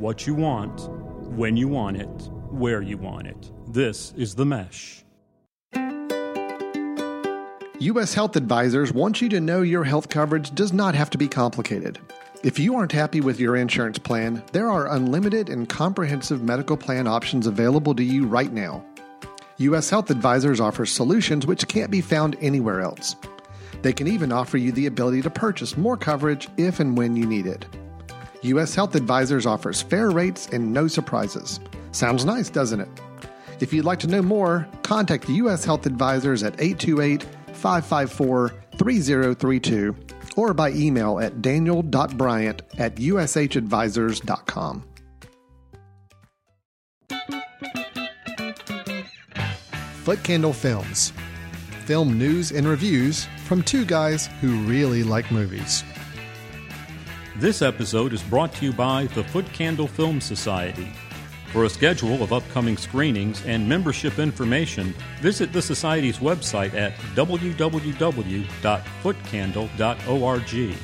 what you want, when you want it, where you want it. This is The Mesh. U.S. Health Advisors wants you to know your health coverage does not have to be complicated. If you aren't happy with your insurance plan, there are unlimited and comprehensive medical plan options available to you right now. U.S. Health Advisors offers solutions which can't be found anywhere else. They can even offer you the ability to purchase more coverage if and when you need it. U.S. Health Advisors offers fair rates and no surprises. Sounds nice, doesn't it? If you'd like to know more, contact U.S. Health Advisors at 828 554 3032 or by email at daniel.bryant at ushadvisors.com. Foot Candle Films Film news and reviews from two guys who really like movies. This episode is brought to you by the Foot Candle Film Society. For a schedule of upcoming screenings and membership information, visit the Society's website at www.footcandle.org.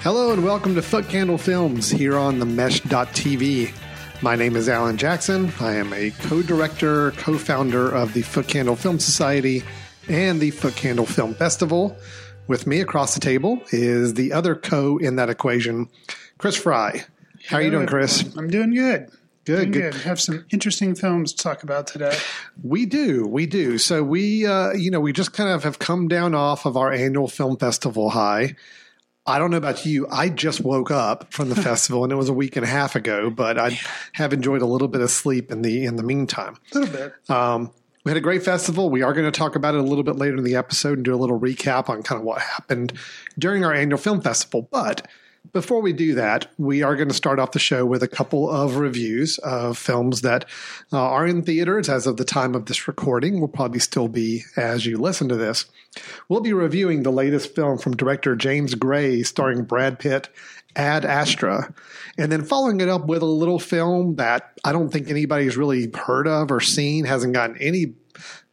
Hello and welcome to Foot Candle Films here on the Mesh.tv. My name is Alan Jackson. I am a co director, co founder of the Foot Candle Film Society and the Foot Candle Film Festival. With me across the table is the other co in that equation, Chris Fry. How are you doing, Chris? I'm doing good. Good, Doing good. good. Have some interesting films to talk about today. We do, we do. So we, uh, you know, we just kind of have come down off of our annual film festival high. I don't know about you. I just woke up from the festival, and it was a week and a half ago. But I have enjoyed a little bit of sleep in the in the meantime. A little bit. Um, we had a great festival. We are going to talk about it a little bit later in the episode and do a little recap on kind of what happened during our annual film festival. But before we do that, we are going to start off the show with a couple of reviews of films that uh, are in theaters as of the time of this recording. Will probably still be as you listen to this. We'll be reviewing the latest film from director James Gray, starring Brad Pitt. Ad Astra, and then following it up with a little film that I don't think anybody's really heard of or seen, hasn't gotten any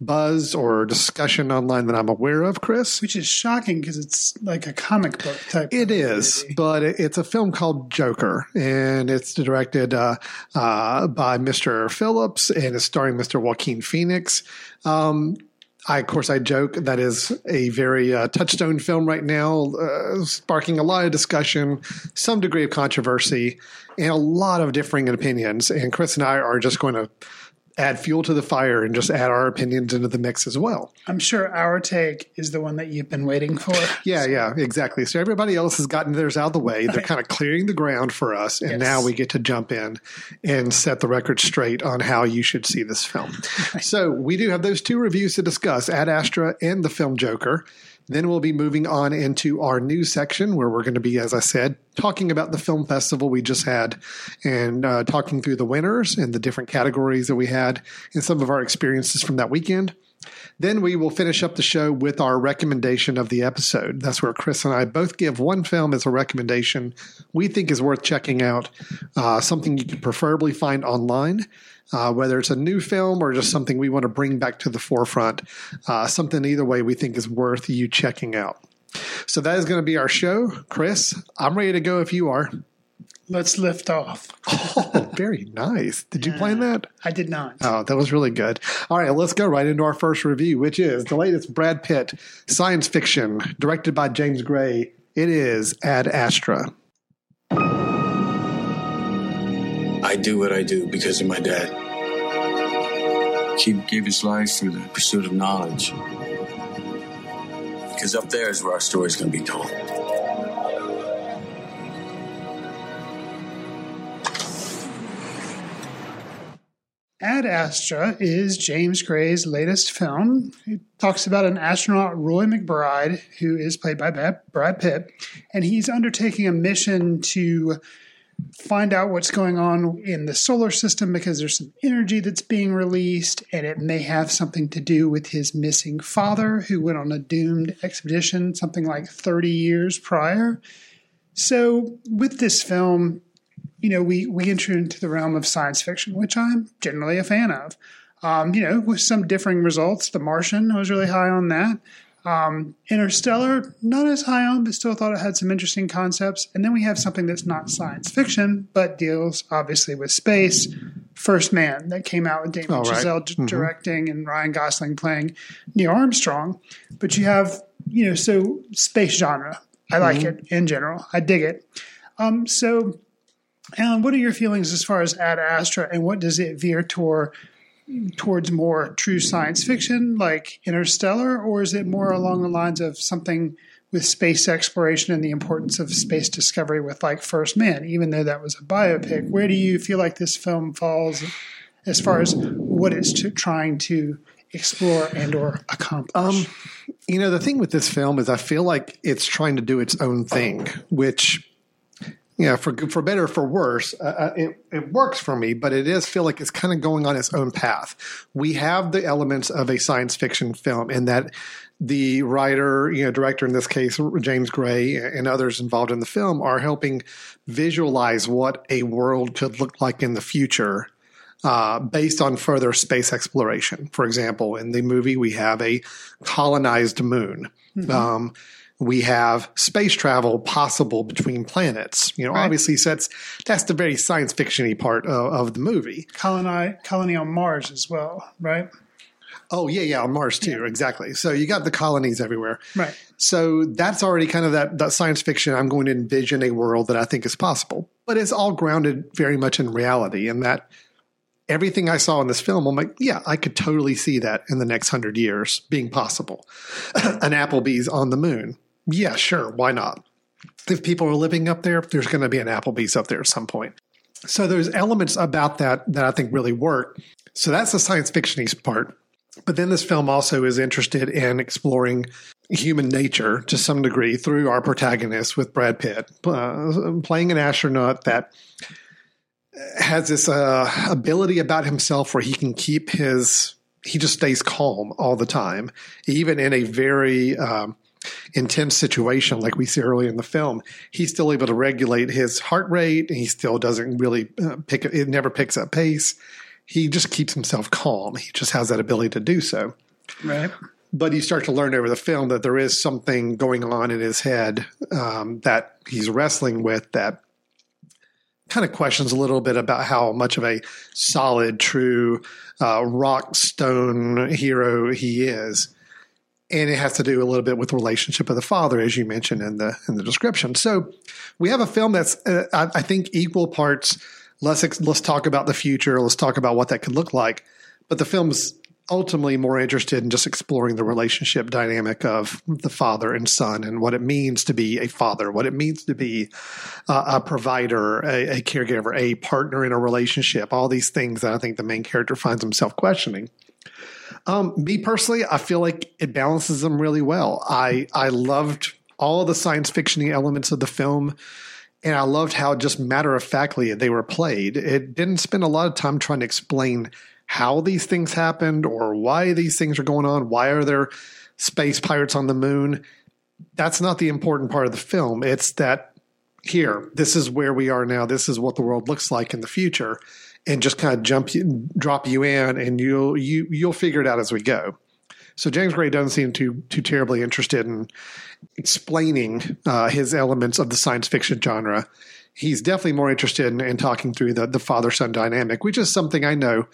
buzz or discussion online that I'm aware of, Chris. Which is shocking because it's like a comic book type. It is, movie. but it's a film called Joker, and it's directed uh, uh, by Mr. Phillips and it's starring Mr. Joaquin Phoenix. Um, I, of course, I joke that is a very uh, touchstone film right now, uh, sparking a lot of discussion, some degree of controversy, and a lot of differing opinions. And Chris and I are just going to add fuel to the fire and just add our opinions into the mix as well. I'm sure our take is the one that you've been waiting for. Yeah, yeah, exactly. So everybody else has gotten theirs out of the way. They're kind of clearing the ground for us, and Yes. now we get to jump in and set the record straight on how you should see this film. so we do have those two reviews to discuss: Ad Astra and the film Joker. Then we'll be moving on into our news section where we're going to be, as I said, talking about the film festival we just had and uh, talking through the winners and the different categories that we had and some of our experiences from that weekend. Then we will finish up the show with our recommendation of the episode. That's where Chris and I both give one film as a recommendation we think is worth checking out, uh, something you could preferably find online, uh, whether it's a new film or just something we want to bring back to the forefront. Uh, something either way we think is worth you checking out. So that is going to be our show. Chris, I'm ready to go if you are. Let's lift off. Oh, very nice. Did you plan that? I did not. Oh, that was really good. All right, let's go right into our first review, which is the latest Brad Pitt science fiction directed by James Gray. It is Ad Astra. I do what I do because of my dad. He gave his life for the pursuit of knowledge. Because up there is where our story's going to be told. Ad Astra is James Gray's latest film. It talks about an astronaut, Roy McBride, who is played by Brad Pitt, and he's undertaking a mission to find out what's going on in the solar system because there's some energy that's being released, and it may have something to do with his missing father, who went on a doomed expedition something like 30 years prior. So, with this film, you know, we we enter into the realm of science fiction, which I'm generally a fan of. Um, you know, with some differing results. The Martian, I was really high on that. Um, Interstellar, not as high on, but still thought it had some interesting concepts. And then we have something that's not science fiction, but deals obviously with space. First Man, that came out with Damien Oh, right. Chazelle d- directing and Ryan Gosling playing Neil Armstrong. But you have, you know, so space genre. I like it in general. I dig it. Um, so, Alan, what are your feelings as far as Ad Astra, and what does it veer toward? towards more true science fiction like Interstellar, or is it more along the lines of something with space exploration and the importance of space discovery with like First Man, even though that was a biopic? Where do you feel like this film falls as far as what it's to, trying to explore and or accomplish? Um, you know, the thing with this film is I feel like it's trying to do its own thing, which, you know, for for better or for worse, uh, uh, it, it works for me, but it is feel like it's kind of going on its own path. We have the elements of a science fiction film in that the writer, you know, director in this case, James Gray, and others involved in the film are helping visualize what a world could look like in the future uh, based on further space exploration. For example, in the movie, we have a colonized moon. Um, we have space travel possible between planets. You know, Right. obviously, so that's that's the very science fictiony part of, of the movie. colony, colony on Mars as well, right? Oh yeah, yeah, on Mars too, exactly. So you got the colonies everywhere. Right. So that's already kind of that, that science fiction. I'm going to envision a world that I think is possible, but it's all grounded very much in reality. And that everything I saw in this film, I'm like, yeah, I could totally see that in the next hundred years being possible. An Applebee's on the moon. Yeah, sure. Why not? If people are living up there, there's going to be an Applebee's up there at some point. So there's elements about that that I think really work. So that's the science fictiony part. But then this film also is interested in exploring human nature to some degree through our protagonist with Brad Pitt, uh, playing an astronaut that has this uh, ability about himself where he can keep his, he just stays calm all the time, even in a very um, intense situation like we see early in the film. He's still able to regulate his heart rate. And he still doesn't really uh, pick it, never picks up pace. He just keeps himself calm. He just has that ability to do so Right. but you start to learn over the film that there is something going on in his head um, that he's wrestling with that kind of questions a little bit about how much of a solid, true uh, rock stone hero he is. And it has to do a little bit with the relationship of the father, as you mentioned in the in the description. So we have a film that's, uh, I, I think, equal parts. Let's ex- let's talk about the future. Let's talk about what that could look like. But the film's ultimately more interested in just exploring the relationship dynamic of the father and son and what it means to be a father, what it means to be uh, a provider, a, a caregiver, a partner in a relationship, all these things that I think the main character finds himself questioning. Um, me personally, I feel like it balances them really well. I I loved all the science fictiony elements of the film, and I loved how just matter of factly they were played. It didn't spend a lot of time trying to explain how these things happened or why these things are going on. Why are there space pirates on the moon? That's not the important part of the film. It's that here, this is where we are now. This is what the world looks like in the future, and just kind of jump you, drop you in, and you'll you you'll figure it out as we go. So James Gray doesn't seem too too terribly interested in explaining uh, his elements of the science fiction genre. He's definitely more interested in, in talking through the the father son dynamic, which is something I know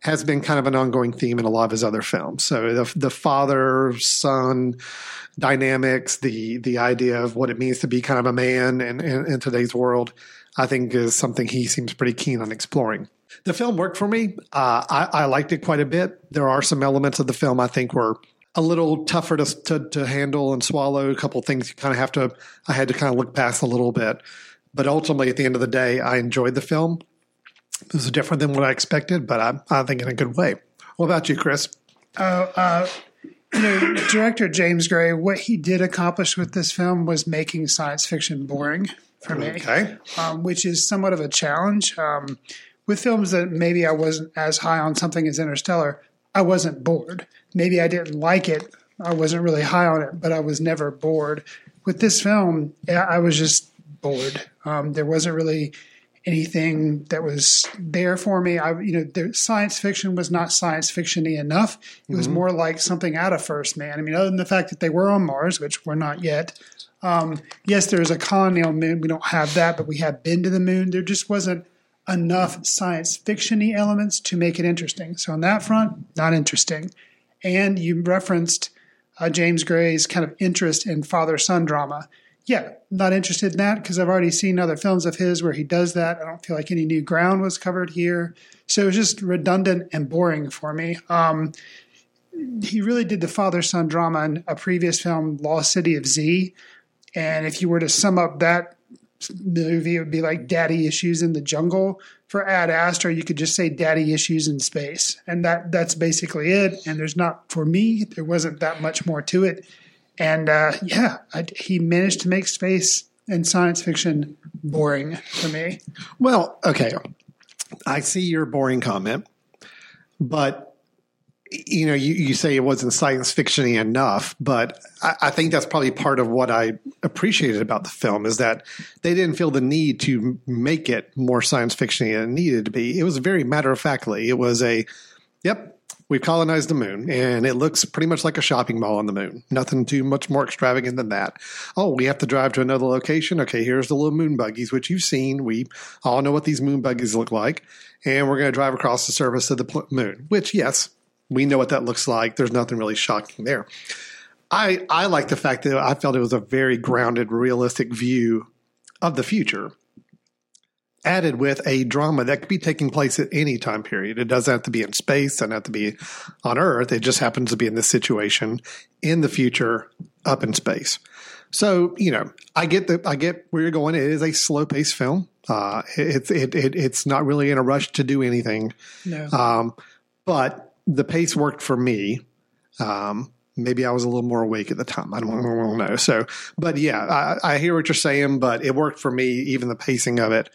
has been kind of an ongoing theme in a lot of his other films. So the the father son dynamics, the the idea of what it means to be kind of a man in, in, in today's world, I think is something he seems pretty keen on exploring. The film worked for me. Uh, I, I liked it quite a bit. There are some elements of the film I think were a little tougher to, to, to handle and swallow. A couple of things you kind of have to, I had to kind of look past a little bit. But ultimately, at the end of the day, I enjoyed the film. It was different than what I expected, but I, I think in a good way. What about you, Chris? you know, director James Gray, what he did accomplish with this film was making science fiction boring for me, Okay. um, which is somewhat of a challenge. Um, with films that maybe I wasn't as high on something as Interstellar, I wasn't bored. Maybe I didn't like it. I wasn't really high on it, but I was never bored. With this film, I was just bored. Um, there wasn't really anything that was there for me. I, you know, the science fiction was not science fictiony enough. It was more like something out of First Man. I mean, other than the fact that they were on Mars, which we're not yet. Um, yes, there's a colony moon. We don't have that, but we have been to the moon. There just wasn't enough science fictiony elements to make it interesting. So on that front, not interesting. And you referenced uh, James Gray's kind of interest in father son drama. Yeah, not interested in that because I've already seen other films of his where he does that. I don't feel like any new ground was covered here. So it was just redundant and boring for me. Um, he really did the father son drama in a previous film, Lost City of Z. And if you were to sum up that movie, it would be like Daddy Issues in the Jungle. For Ad Astra, you could just say Daddy Issues in Space. And that that's basically it. And there's not, for me, there wasn't that much more to it. And uh, yeah, I, he managed to make space and science fiction boring for me. Well, okay. I see your boring comment, but you know, you, you say it wasn't science fictiony enough, but I, I, think that's probably part of what I appreciated about the film is that they didn't feel the need to make it more science fictiony than it needed to be. It was very matter of factly. It was a, yep, we've colonized the moon and it looks pretty much like a shopping mall on the moon. Nothing too much more extravagant than that. Oh, we have to drive to another location. Okay, here's the little moon buggies, which you've seen. We all know what these moon buggies look like. And we're going to drive across the surface of the moon, which, yes, we know what that looks like. There's nothing really shocking there. I I like the fact that I felt it was a very grounded, realistic view of the future, added with a drama that could be taking place at any time period. It doesn't have to be in space, doesn't have to be on Earth. It just happens to be in this situation in the future, up in space. So you know, I get the I get where you're going. It is a slow paced film. Uh, it's it, it it's not really in a rush to do anything. No. Um, but the pace worked for me. Um, maybe I was a little more awake at the time. I don't, I don't know. So, but yeah, I, I, hear what you're saying, but it worked for me, even the pacing of it.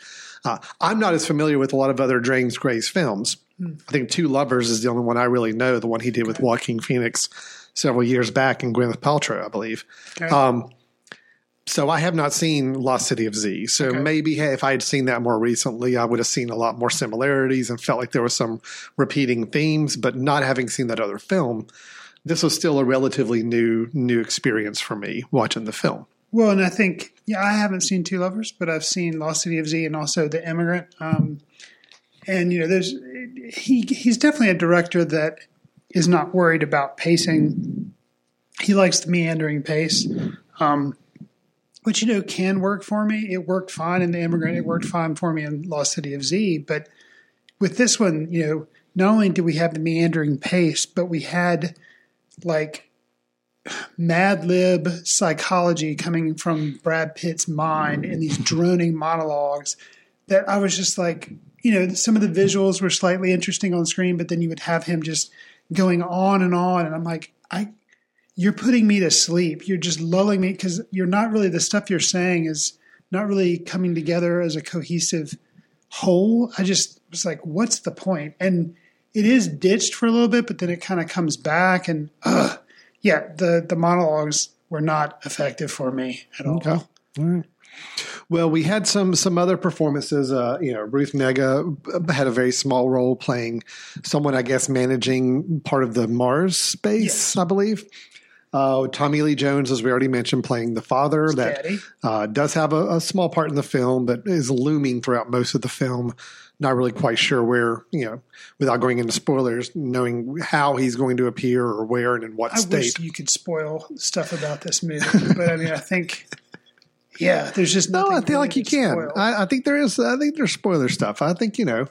Uh, I'm not as familiar with a lot of other James Gray's films. Hmm. I think Two Lovers is the only one I really know, the one he did with Joaquin Phoenix several years back and Gwyneth Paltrow, I believe. Okay. Um, so I have not seen Lost City of Z. So okay. maybe hey, if I had seen that more recently, I would have seen a lot more similarities and felt like there was some repeating themes. But not having seen that other film, this was still a relatively new new experience for me watching the film. Well, and I think yeah, I haven't seen Two Lovers, but I've seen Lost City of Z and also The Immigrant. Um, and you know, there's he he's definitely a director that is not worried about pacing. He likes the meandering pace. Um, which you know can work for me. It worked fine in The Immigrant. It worked fine for me in Lost City of Z. But with this one, you know, not only did we have the meandering pace, but we had like mad lib psychology coming from Brad Pitt's mind in these droning monologues that I was just like, you know, some of the visuals were slightly interesting on screen, but then you would have him just going on and on. And I'm like, I you're putting me to sleep. You're just lulling me because you're not really the stuff you're saying is not really coming together as a cohesive whole. I just was like, what's the point? And it is ditched for a little bit, but then it kind of comes back and uh yeah, the the monologues were not effective for me at all. Okay. All right. Well, we had some some other performances. Uh, you know, Ruth Negga had a very small role playing someone, I guess, managing part of the Mars space, yes. I believe. Uh, Tommy Lee Jones, as we already mentioned, playing the father that uh, does have a, a, small part in the film, but is looming throughout most of the film. Not really quite sure where, you know, without going into spoilers, knowing how he's going to appear or where and in what I state. You could spoil stuff about this movie, but I mean, I think, yeah, there's just no. I feel like you can. I, I, think there is. I think there's spoiler stuff. I think you know.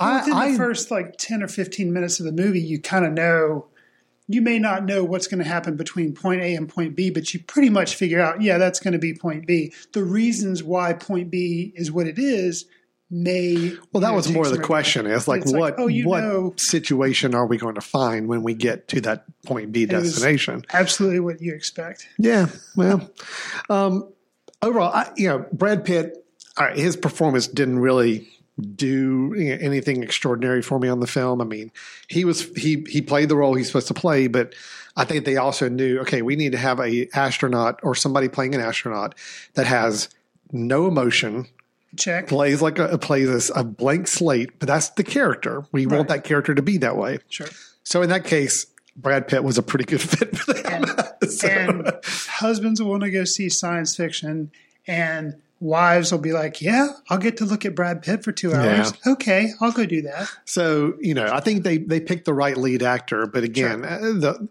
Well, within I, the first like ten or fifteen minutes of the movie, you kind of know you may not know what's going to happen between point A and point B, but you pretty much figure out, yeah, that's going to be point B. The reasons why point B is what it is may well that was more the question. is like what like, oh, what know, situation are we going to find when we get to that point b destination? absolutely what you expect. Yeah well um overall I, you know brad pitt all right, his performance didn't really do anything extraordinary for me on the film. I mean, he was he he played the role he's supposed to play, but I think they also knew okay, we need to have a astronaut or somebody playing an astronaut that has no emotion, Check. plays like a plays a, a blank slate, but that's the character. We want that character to be that way. Sure. So in that case, Brad Pitt was a pretty good fit for that. So- And husbands want to go see science fiction, and wives will be like, "Yeah, I'll get to look at Brad Pitt for two hours. Okay, I'll go do that." So you know, I think they they picked the right lead actor, but again, uh, the,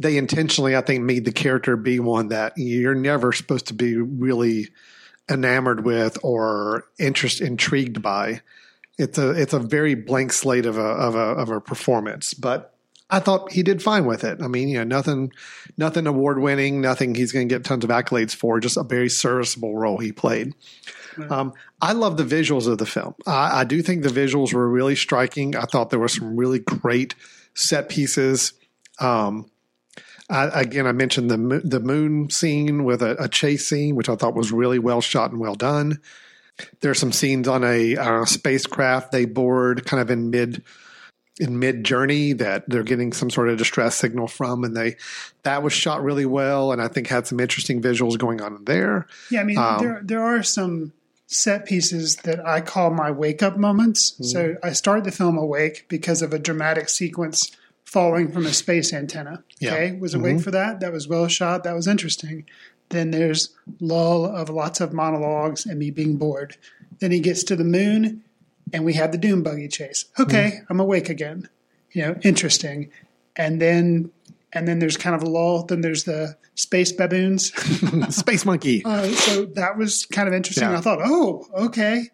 they intentionally, I think, made the character be one that you're never supposed to be really enamored with or interest intrigued by. It's a it's a very blank slate of a of a of a performance, but. I thought he did fine with it. I mean, you know, nothing, nothing award winning, nothing he's going to get tons of accolades for. Just a very serviceable role he played. Um, I love the visuals of the film. I, I do think the visuals were really striking. I thought there were some really great set pieces. Um, I, again, I mentioned the the moon scene with a, a chase scene, which I thought was really well shot and well done. There's some scenes on a uh, spacecraft they board kind of in mid in mid journey that they're getting some sort of distress signal from, and they that was shot really well, and I think had some interesting visuals going on there. Yeah, I mean, Um, there there are some set pieces that I call my wake up moments. Mm-hmm. So I start the film awake because of a dramatic sequence falling from a space antenna. Yeah. Okay, was awake for that. That was well shot. That was interesting. Then there's lull of lots of monologues and me being bored. Then he gets to the moon, and we have the doom buggy chase. Okay, I'm awake again. You know, interesting. And then and then there's kind of a lull. Then there's the space baboons. Space Monkey. Uh, so that was kind of interesting. Yeah. I thought, oh, okay,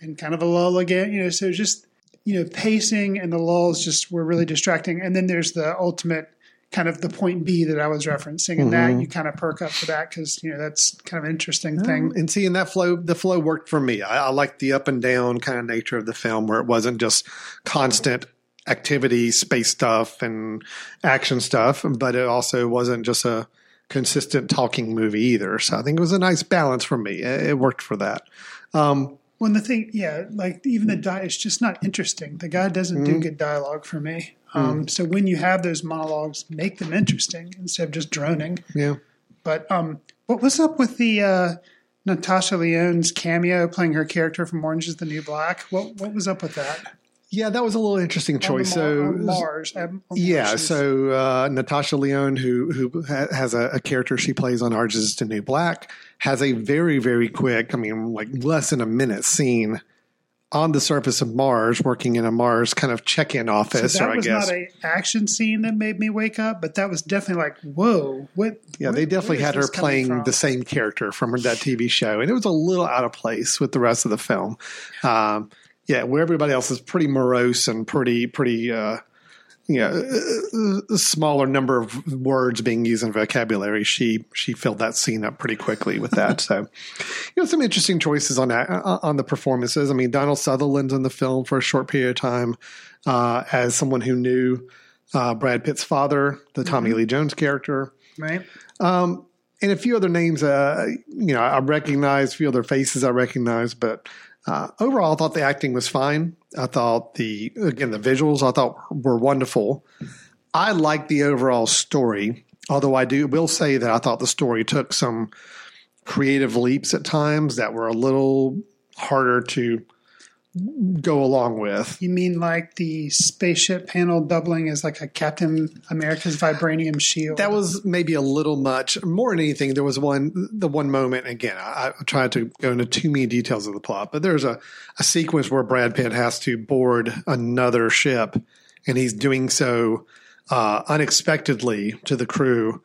and kind of a lull again. You know, so just you know, pacing and the lulls just were really distracting. And then there's the ultimate kind of the point B that I was referencing, and that mm-hmm. you kind of perk up for that because you know that's kind of an interesting thing. Mm-hmm. And seeing that flow, the flow worked for me. I, I like the up and down kind of nature of the film, where it wasn't just constant activity, space stuff, and action stuff, but it also wasn't just a consistent talking movie either. So I think it was a nice balance for me. It, it worked for that. Um, When the thing, yeah, like even the di it's just not interesting. The guy doesn't do mm-hmm. good dialogue for me. Um, So when you have those monologues, make them interesting instead of just droning. yeah. But um, what was up with the uh, Natasha Lyonne's cameo playing her character from Orange Is the New Black? What what was up with that? Yeah, that was a little interesting choice. So Mars. um, Yeah, Mars, so uh, Natasha Lyonne, who who ha- has a, a character she plays on Orange Is the New Black, has a very very quick, I mean, like less than a minute scene on the surface of Mars, working in a Mars kind of check-in office. so that or I was guess. not an action scene that made me wake up, but that was definitely like, whoa, what? yeah, they definitely had her playing the same character from that TV show, and it was a little out of place with the rest of the film. Um, yeah, where everybody else is pretty morose and pretty pretty. Uh, you know, a smaller number of words being used in vocabulary. She she filled that scene up pretty quickly with that. so, you know, some interesting choices on that uh, on the performances. I mean, Donald Sutherland's in the film for a short period of time uh, as someone who knew uh, Brad Pitt's father, the Tommy Lee Jones character right. And a few other names. Uh, you know, I recognize a few other faces I recognize, but uh, overall, I thought the acting was fine. I thought the again the visuals I thought were wonderful. I liked the overall story, although I do will say that I thought the story took some creative leaps at times that were a little harder to go along with. You mean like the spaceship panel doubling as like a Captain America's vibranium shield? That was maybe a little much. More than anything, there was one the one moment. Again, I, I tried to go into too many details of the plot, but there's a, a sequence where Brad Pitt has to board another ship, and he's doing so uh, unexpectedly to the crew.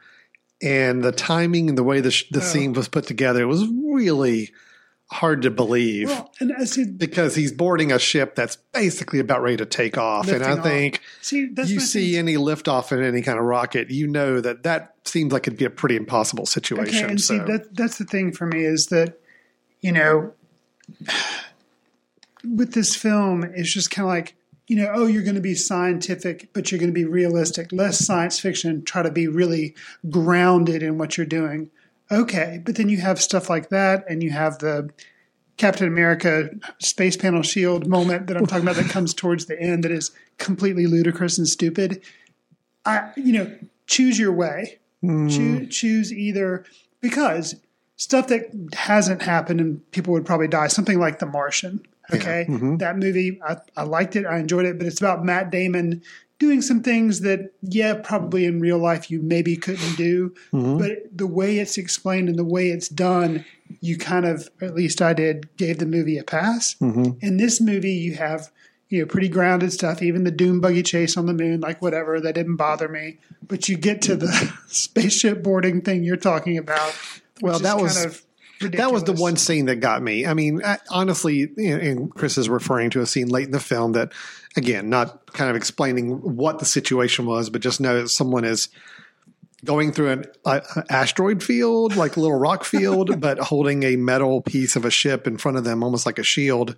And the timing and the way the, sh- the scene was put together, it was really hard to believe Well, and see, because he's boarding a ship that's basically about ready to take off. and I off. think see, you see any liftoff in any kind of rocket, you know that that seems like it'd be a pretty impossible Okay, situation. and see that that's the thing for me is that you know with this film it's just kind of like you know oh you're going to be scientific but you're going to be realistic less science fiction try to be really grounded in what you're doing okay but then you have stuff like that and you have the Captain America space panel shield moment that I'm talking about that comes towards the end that is completely ludicrous and stupid. I, you know, choose your way. Hmm. Choose, choose either because stuff that hasn't happened and people would probably die. Something like The Martian. Okay, mm-hmm. that movie I, I liked it, I enjoyed it, but it's about Matt Damon doing some things that yeah, probably in real life you maybe couldn't do, mm-hmm. but the way it's explained and the way it's done, you kind of, at least I did, gave the movie a pass. Mm-hmm. In this movie, you have you know pretty grounded stuff. Even the doom buggy chase on the moon, like whatever, that didn't bother me. But you get to the spaceship boarding thing you're talking about. Well, that was- kind of That was the one scene that got me. I mean, I- honestly, and Chris is referring to a scene late in the film that, again, not kind of explaining what the situation was, but just know that someone is going through an uh, asteroid field, like a little rock field, but holding a metal piece of a ship in front of them, almost like a shield,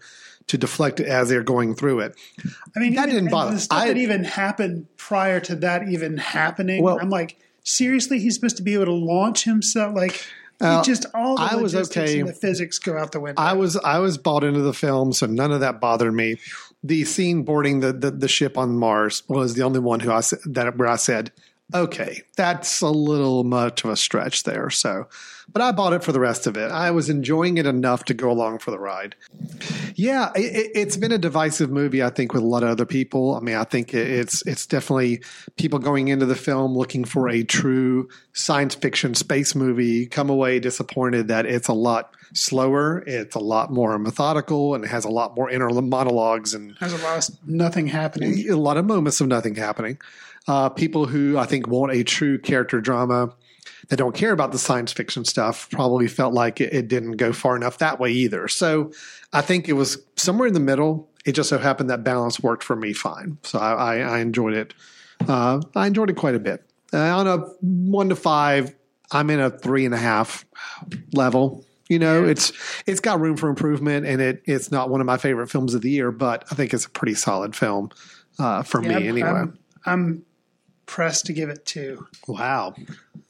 to deflect it as they're going through it. I mean, That even- didn't bother- The stuff I- that even happened prior to that even happening, Well- I'm like, seriously, he's supposed to be able to launch himself? Like, Uh, it just all the I was okay. the physics go out the window. I was I was bought into the film, so none of that bothered me. The scene boarding the the, the ship on Mars was the only one who I that where I said, okay, that's a little much of a stretch there. So, but I bought it for the rest of it. I was enjoying it enough to go along for the ride. Yeah, it, it's been a divisive movie. I think with a lot of other people. I mean, I think it- it's it's definitely people going into the film looking for a true science fiction space movie come away disappointed that it's a lot slower, it's a lot more methodical, and it has a lot more inner monologues and has a lot of nothing happening. a lot of moments of nothing happening. Uh, people who I think want a true character drama that don't care about the science fiction stuff probably felt like it, it didn't go far enough that way either. So I think it was somewhere in the middle. It just so happened that balance worked for me fine. So I, I, I enjoyed it. Uh, I enjoyed it quite a bit. Uh, on a one to five, I'm in a three and a half level. You know, it's it's got room for improvement, and it it's not one of my favorite films of the year, but I think it's a pretty solid film uh, for Yeah, me anyway. I'm, I'm pressed to give it two. Wow.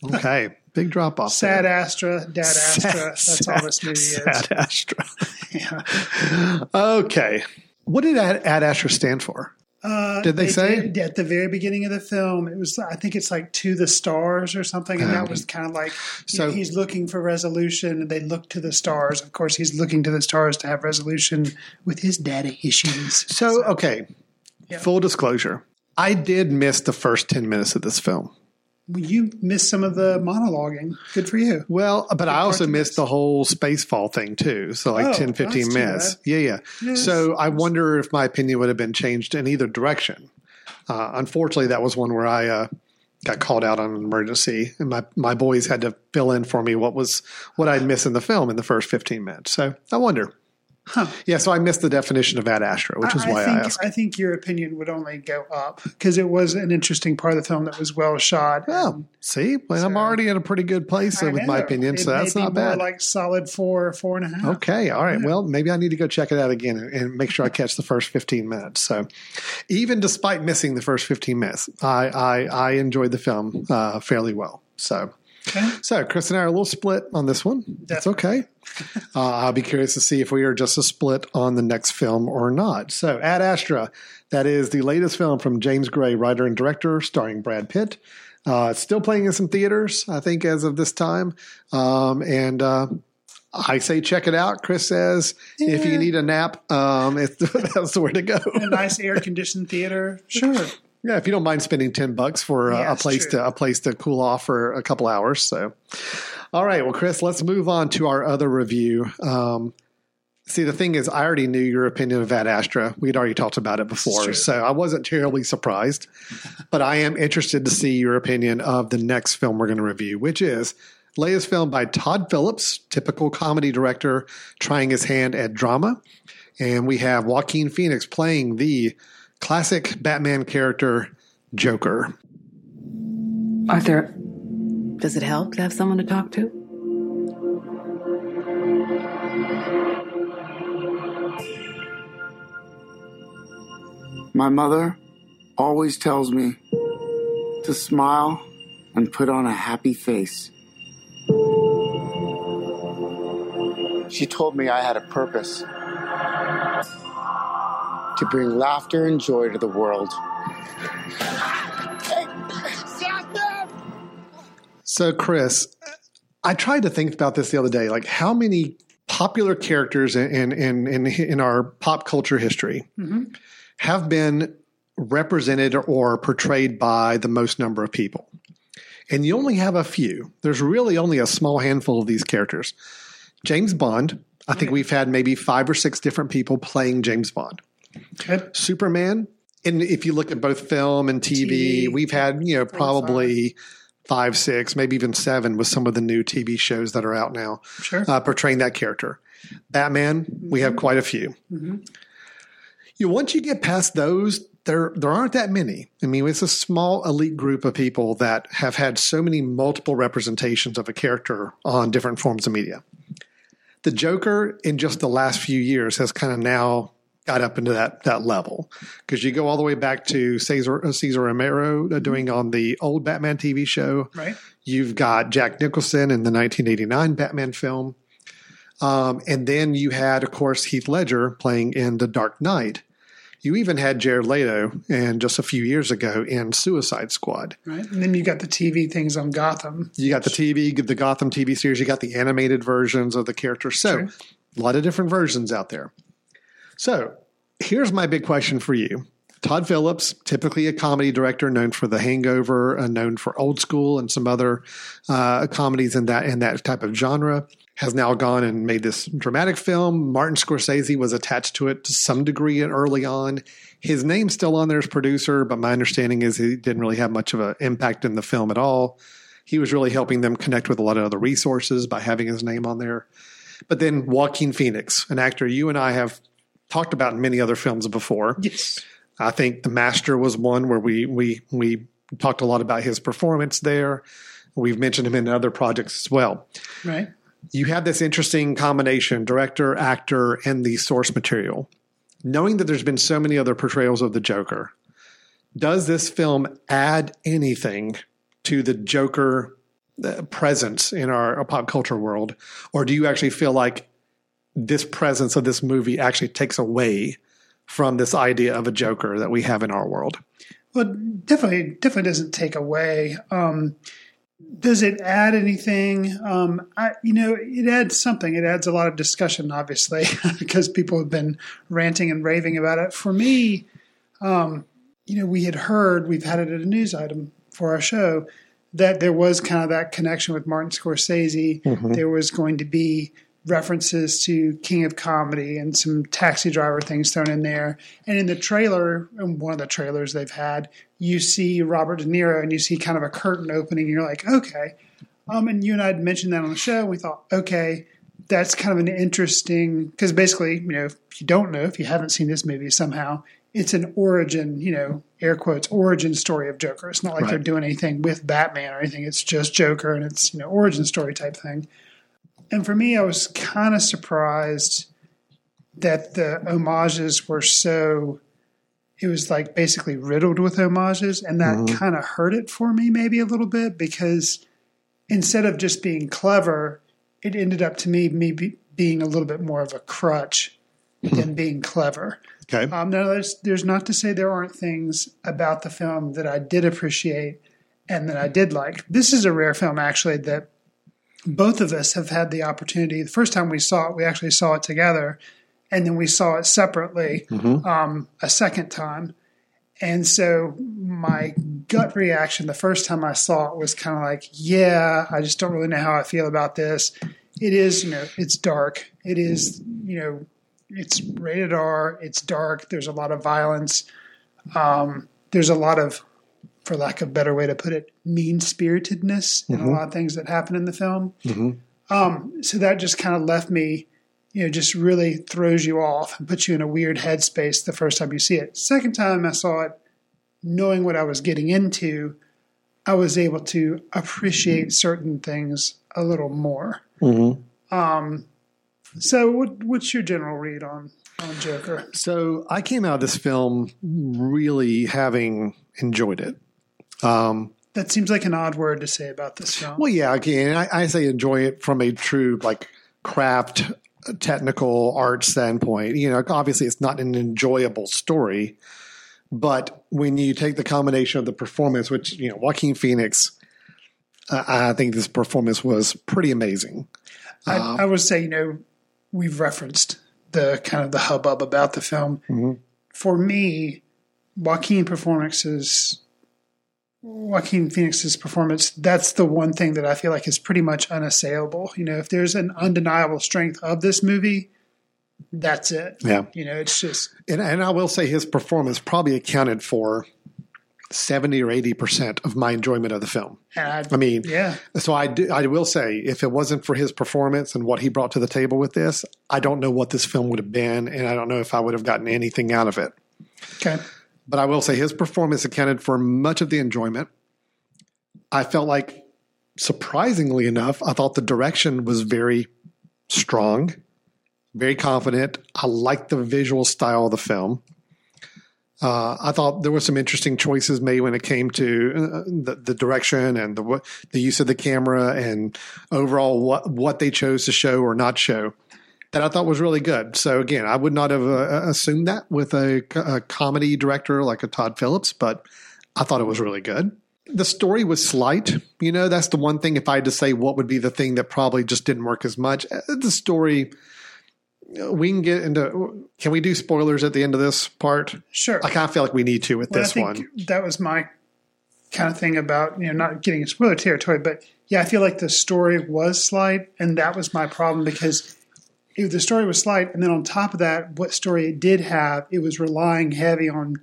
Okay. Big drop off. Sad there. Astra, Dad Astra. That's all this movie is. Sad Astra. Yeah. okay. What did Ad, Ad Astra stand for? Uh, Did they say? did at the very beginning of the film? It was, I think it's like to the stars or something, and that was kind of like So- he's looking for resolution, and they look to the stars. Of course, he's looking to the stars to have resolution with his data issues. So, okay. Yeah. Full disclosure. I did miss the first 10 minutes of this film. You missed some of the monologuing. Good for you. Well, but I also missed miss. the whole space fall thing too. So like Oh, 10, 15 too minutes. Yeah, yeah. Yes. So I wonder if my opinion would have been changed in either direction. Uh, unfortunately, that was one where I uh, got called out on an emergency, and my, my boys had to fill in for me what was what I'd missed in the film in the first 15 minutes. So I wonder. Huh. Yeah, so I missed the definition of Ad Astra, which is why I, think, asked. I think your opinion would only go up because it was an interesting part of the film that was well shot. Oh, see, well, I'm already in a pretty good place I with my opinion, It so that's not bad. Like solid four, four and a half. Okay, all right. Well, maybe I need to go check it out again and, and make sure I catch the first 15 minutes. So, even despite missing the first 15 minutes, I I, I enjoyed the film uh, fairly well. So, Okay. so Chris and I are a little split on this one. That's okay. uh, I'll be curious to see if we are just a split on the next film or not. So, Ad Astra, that is the latest film from James Gray, writer and director, starring Brad Pitt. Uh, it's still playing in some theaters, I think, as of this time. Um, and uh, I say check it out. Chris says if you need a nap, um, it's, that's the way to go. a nice air conditioned theater. Sure. Yeah, if you don't mind spending ten bucks for uh, Yeah, a place true. to a place to cool off for a couple hours. So, all right, well, Chris, let's move on to our other review. Um, see, the thing is, I already knew your opinion of Ad Astra. We'd already talked about it before, so I wasn't terribly surprised. but I am interested to see your opinion of the next film we're going to review, which is. Latest film by Todd Phillips, typical comedy director trying his hand at drama. And we have Joaquin Phoenix playing the classic Batman character, Joker. Arthur, does it help to have someone to talk to? My mother always tells me to smile and put on a happy face. She told me I had a purpose to bring laughter and joy to the world. So, Chris, I tried to think about this the other day. Like, how many popular characters in in in, in our pop culture history mm-hmm. have been represented or portrayed by the most number of people? And you only have a few. There's really only a small handful of these characters. James Bond. I think we've had maybe five or six different people playing James Bond. Okay. Superman. And if you look at both film and TV, TV, we've had, you know, probably five, six, maybe even seven with some of the new TV shows that are out now Sure. uh, portraying that character. Batman, we have quite a few. You once you get past those, there there aren't that many. I mean, it's a small elite group of people that have had so many multiple representations of a character on different forms of media. The Joker in just the last few years has kind of now got up into that that level because you go all the way back to Cesar uh, Cesar Romero uh, doing on the old Batman TV show. Right. You've got Jack Nicholson in the 1989 Batman film. Um, and then you had, of course, Heath Ledger playing in The Dark Knight. You even had Jared Leto, and just a few years ago in Suicide Squad. Right. And then you got the TV things on Gotham. You got the TV, the Gotham TV series. You got the animated versions of the characters. So, Sure. a lot of different versions out there. So, here's my big question for you. Todd Phillips, typically a comedy director known for The Hangover, uh, known for Old School and some other uh, comedies in that in that type of genre, has now gone and made this dramatic film. Martin Scorsese was attached to it to some degree early on. His name's still on there as producer, but my understanding is he didn't really have much of an impact in the film at all. He was really helping them connect with a lot of other resources by having his name on there. But then Joaquin Phoenix, an actor you and I have talked about in many other films before. Yes. I think The Master was one where we we we talked a lot about his performance there. We've mentioned him in other projects as well. Right. You have this interesting combination, director, actor, and the source material. Knowing that there's been so many other portrayals of the Joker, does this film add anything to the Joker uh, presence in our, our pop culture world? Or do you actually feel like this presence of this movie actually takes away from this idea of a Joker that we have in our world? Well, definitely, definitely doesn't take away. Um, does it add anything? Um, I, you know, it adds something. It adds a lot of discussion, obviously, because people have been ranting and raving about it. For me, um, you know, we had heard, we've had it at a news item for our show, that there was kind of that connection with Martin Scorsese. There was going to be references to King of Comedy and some taxi driver things thrown in there. And in the trailer, in one of the trailers they've had, you see Robert De Niro and you see kind of a curtain opening, and you're like, okay. Um, and you and I had mentioned that on the show. And we thought, okay, that's kind of an interesting because basically, you know, if you don't know, if you haven't seen this movie somehow, it's an origin, you know, air quotes, origin story of Joker. It's not like Right. they're doing anything with Batman or anything. It's just Joker and it's, you know, origin story type thing. And for me, I was kind of surprised that the homages were so, it was like basically riddled with homages. And that kind of hurt it for me, maybe a little bit, because instead of just being clever, it ended up to me, me be, being a little bit more of a crutch than being clever. Okay. Um, now, there's, there's not to say there aren't things about the film that I did appreciate and that I did like. This is a rare film, actually, that both of us have had the opportunity. The first time we saw it, we actually saw it together, and then we saw it separately um, a second time. And so my gut reaction the first time I saw it was kind of like, yeah, I just don't really know how I feel about this. It is, you know, it's dark. It is, you know, it's rated R. It's dark. There's a lot of violence. Um, there's a lot of, for lack of a better way to put it, mean spiritedness in a lot of things that happen in the film. Um, so that just kind of left me, you know, just really throws you off and puts you in a weird headspace the first time you see it. Second time I saw it, knowing what I was getting into, I was able to appreciate certain things a little more. Um, so, what, what's your general read on on Joker? So I came out of this film really having enjoyed it. Um, That seems like an odd word to say about this film. well, yeah, again, I, I say enjoy it from a true like craft, uh, technical art standpoint. You know, obviously it's not an enjoyable story, but when you take the combination of the performance, which you know, Joaquin Phoenix, I I think this performance was pretty amazing. I, um, I would say, you know, we've referenced the kind of the hubbub about the film. Mm-hmm. For me, Joaquin performances, Joaquin Phoenix's performance, that's the one thing that I feel like is pretty much unassailable. You know, if there's an undeniable strength of this movie, that's it. Yeah. You know, it's just And, and I will say his performance probably accounted for 70 or 80% of my enjoyment of the film. I, I mean, yeah. so I, do, I will say, if it wasn't for his performance and what he brought to the table with this, I don't know what this film would have been, and I don't know if I would have gotten anything out of it. Okay. But I will say his performance accounted for much of the enjoyment. I felt like, surprisingly enough, I thought the direction was very strong, very confident. I liked the visual style of the film. Uh, I thought there were some interesting choices made when it came to uh, the, the direction and the the use of the camera and overall what what they chose to show or not show that I thought was really good. So again, I would not have uh, assumed that with a, a comedy director like a Todd Phillips, but I thought it was really good. The story was slight. You know, that's the one thing. If I had to say what would be the thing that probably just didn't work as much, uh, the story. uh, We can get into. Can we do spoilers at the end of this part? Sure. I kind of feel like we need to with Well, this I think one. that was my kind of thing about you know not getting in spoiler territory, but yeah, I feel like the story was slight, and that was my problem because it, the story was slight, and then on top of that, what story it did have, it was relying heavy on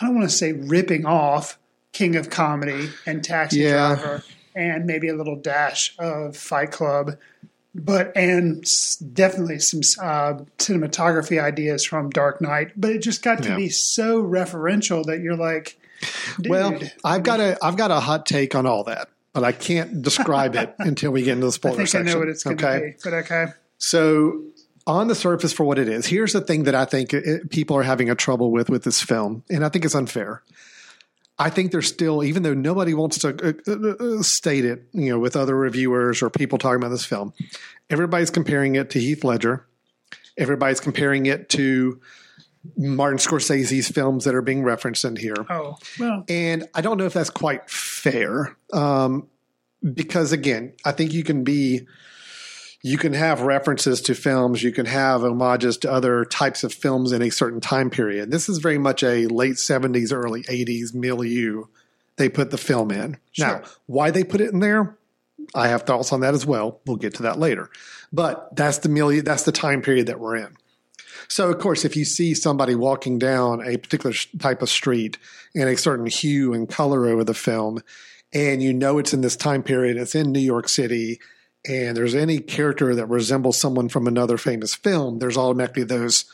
I don't want to say ripping off King of Comedy and Taxi Yeah. Driver, and maybe a little dash of Fight Club. But and definitely some uh, cinematography ideas from Dark Knight, but it just got to Yeah. be so referential that you're like, Dude, Well, I've got a I've got a hot take on all that, but I can't describe it until we get into the I spoiler think section. I know what it's going to okay? be. But okay, So, on the surface, for what it is, here's the thing that I think it, people are having a trouble with with this film, and I think it's unfair. I think there's still, even though nobody wants to uh, uh, uh, state it, you know, with other reviewers or people talking about this film, everybody's comparing it to Heath Ledger. Everybody's comparing it to Martin Scorsese's films that are being referenced in here. oh well, And I don't know if that's quite fair. Um, because again, I think you can be, you can have references to films, you can have homages to other types of films in a certain time period. This is very much a late 70s, early 80s milieu they put the film in. Now, why they put it in there, I have thoughts on that as well. We'll get to that later. But that's the milieu, that's the time period that we're in. So, of course, if you see somebody walking down a particular sh- type of street in a certain hue and color over the film, and you know it's in this time period, it's in New York City, and there's any character that resembles someone from another famous film, there's automatically those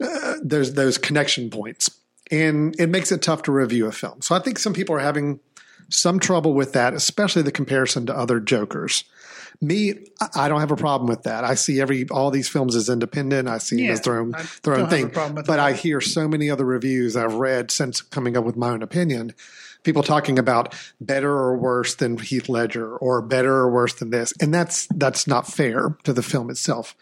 uh, there's those connection points, and it makes it tough to review a film. So, I think some people are having some trouble with that, especially the comparison to other Jokers. Me, I- don't have a problem with that. I see every all these films as independent. I see them as their own I their own don't have a thing. But. I hear so many other reviews I've read since coming up with my own opinion. People talking about better or worse than Heath Ledger, or better or worse than this, and that's that's not fair to the film itself.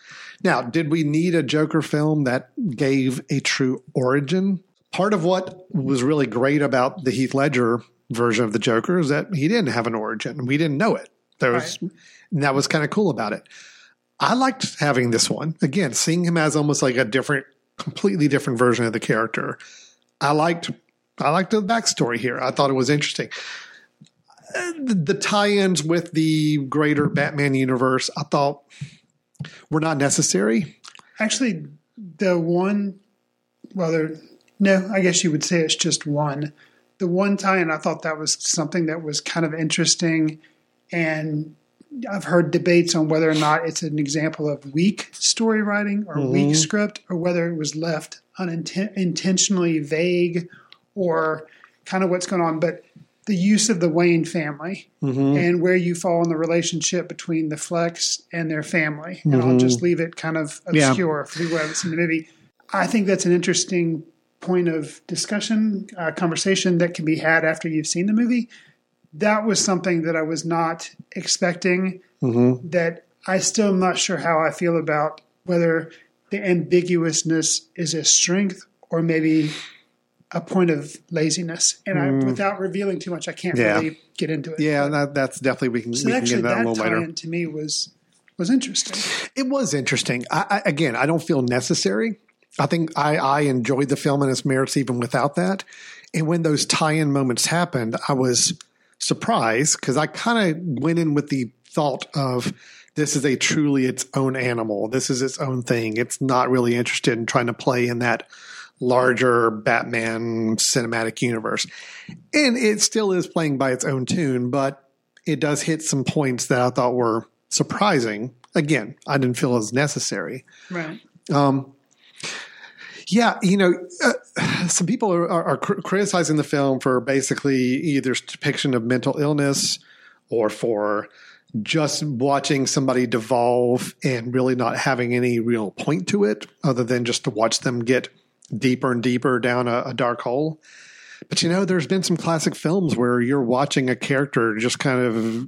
Now, did we need a Joker film that gave a true origin? Part of what was really great about the Heath Ledger version of the Joker is that he didn't have an origin. We didn't know it. There was, and that was kind of cool about it. I liked having this one again, seeing him as almost like a different, completely different version of the character. I liked, I liked the backstory here. I thought it was interesting. The, the tie-ins with the greater Batman universe, I thought were not necessary. actually, the one, well, there, no, I guess you would say it's just one. The one tie-in, I thought that was something that was kind of interesting, and I've heard debates on whether or not it's an example of weak story writing or weak mm-hmm. script, or whether it was left unintentionally vague, or kind of what's going on. But the use of the Wayne family mm-hmm. and where you fall in the relationship between the Flecks and their family, and I'll mm-hmm. just leave it kind of Yeah. obscure for people who haven't seen the movie. I think that's an interesting point of discussion, uh, conversation that can be had after you've seen the movie. That was something that I was not expecting. Mm-hmm. That I still am not sure how I feel about whether the ambiguousness is a strength or maybe a point of laziness. And I, without revealing too much, I can't Mm. Yeah. really get into it. Yeah, that, that's definitely we can, so we can get into that a little later. to me was was interesting. It was interesting. I, I, again, I don't feel necessary. I think I, I enjoyed the film and its merits even without that. And when those tie-in moments happened, I was surprised because I kind of went in with the thought of this is a truly its own animal. This is its own thing. It's not really interested in trying to play in that larger Batman cinematic universe. And it still is playing by its own tune, but it does hit some points that I thought were surprising. Again, I didn't feel as necessary. Right. Um, Yeah, you know, uh, some people are, are, are criticizing the film for basically either depiction of mental illness or for just watching somebody devolve and really not having any real point to it other than just to watch them get deeper and deeper down a, a dark hole. But you know, there's been some classic films where you're watching a character just kind of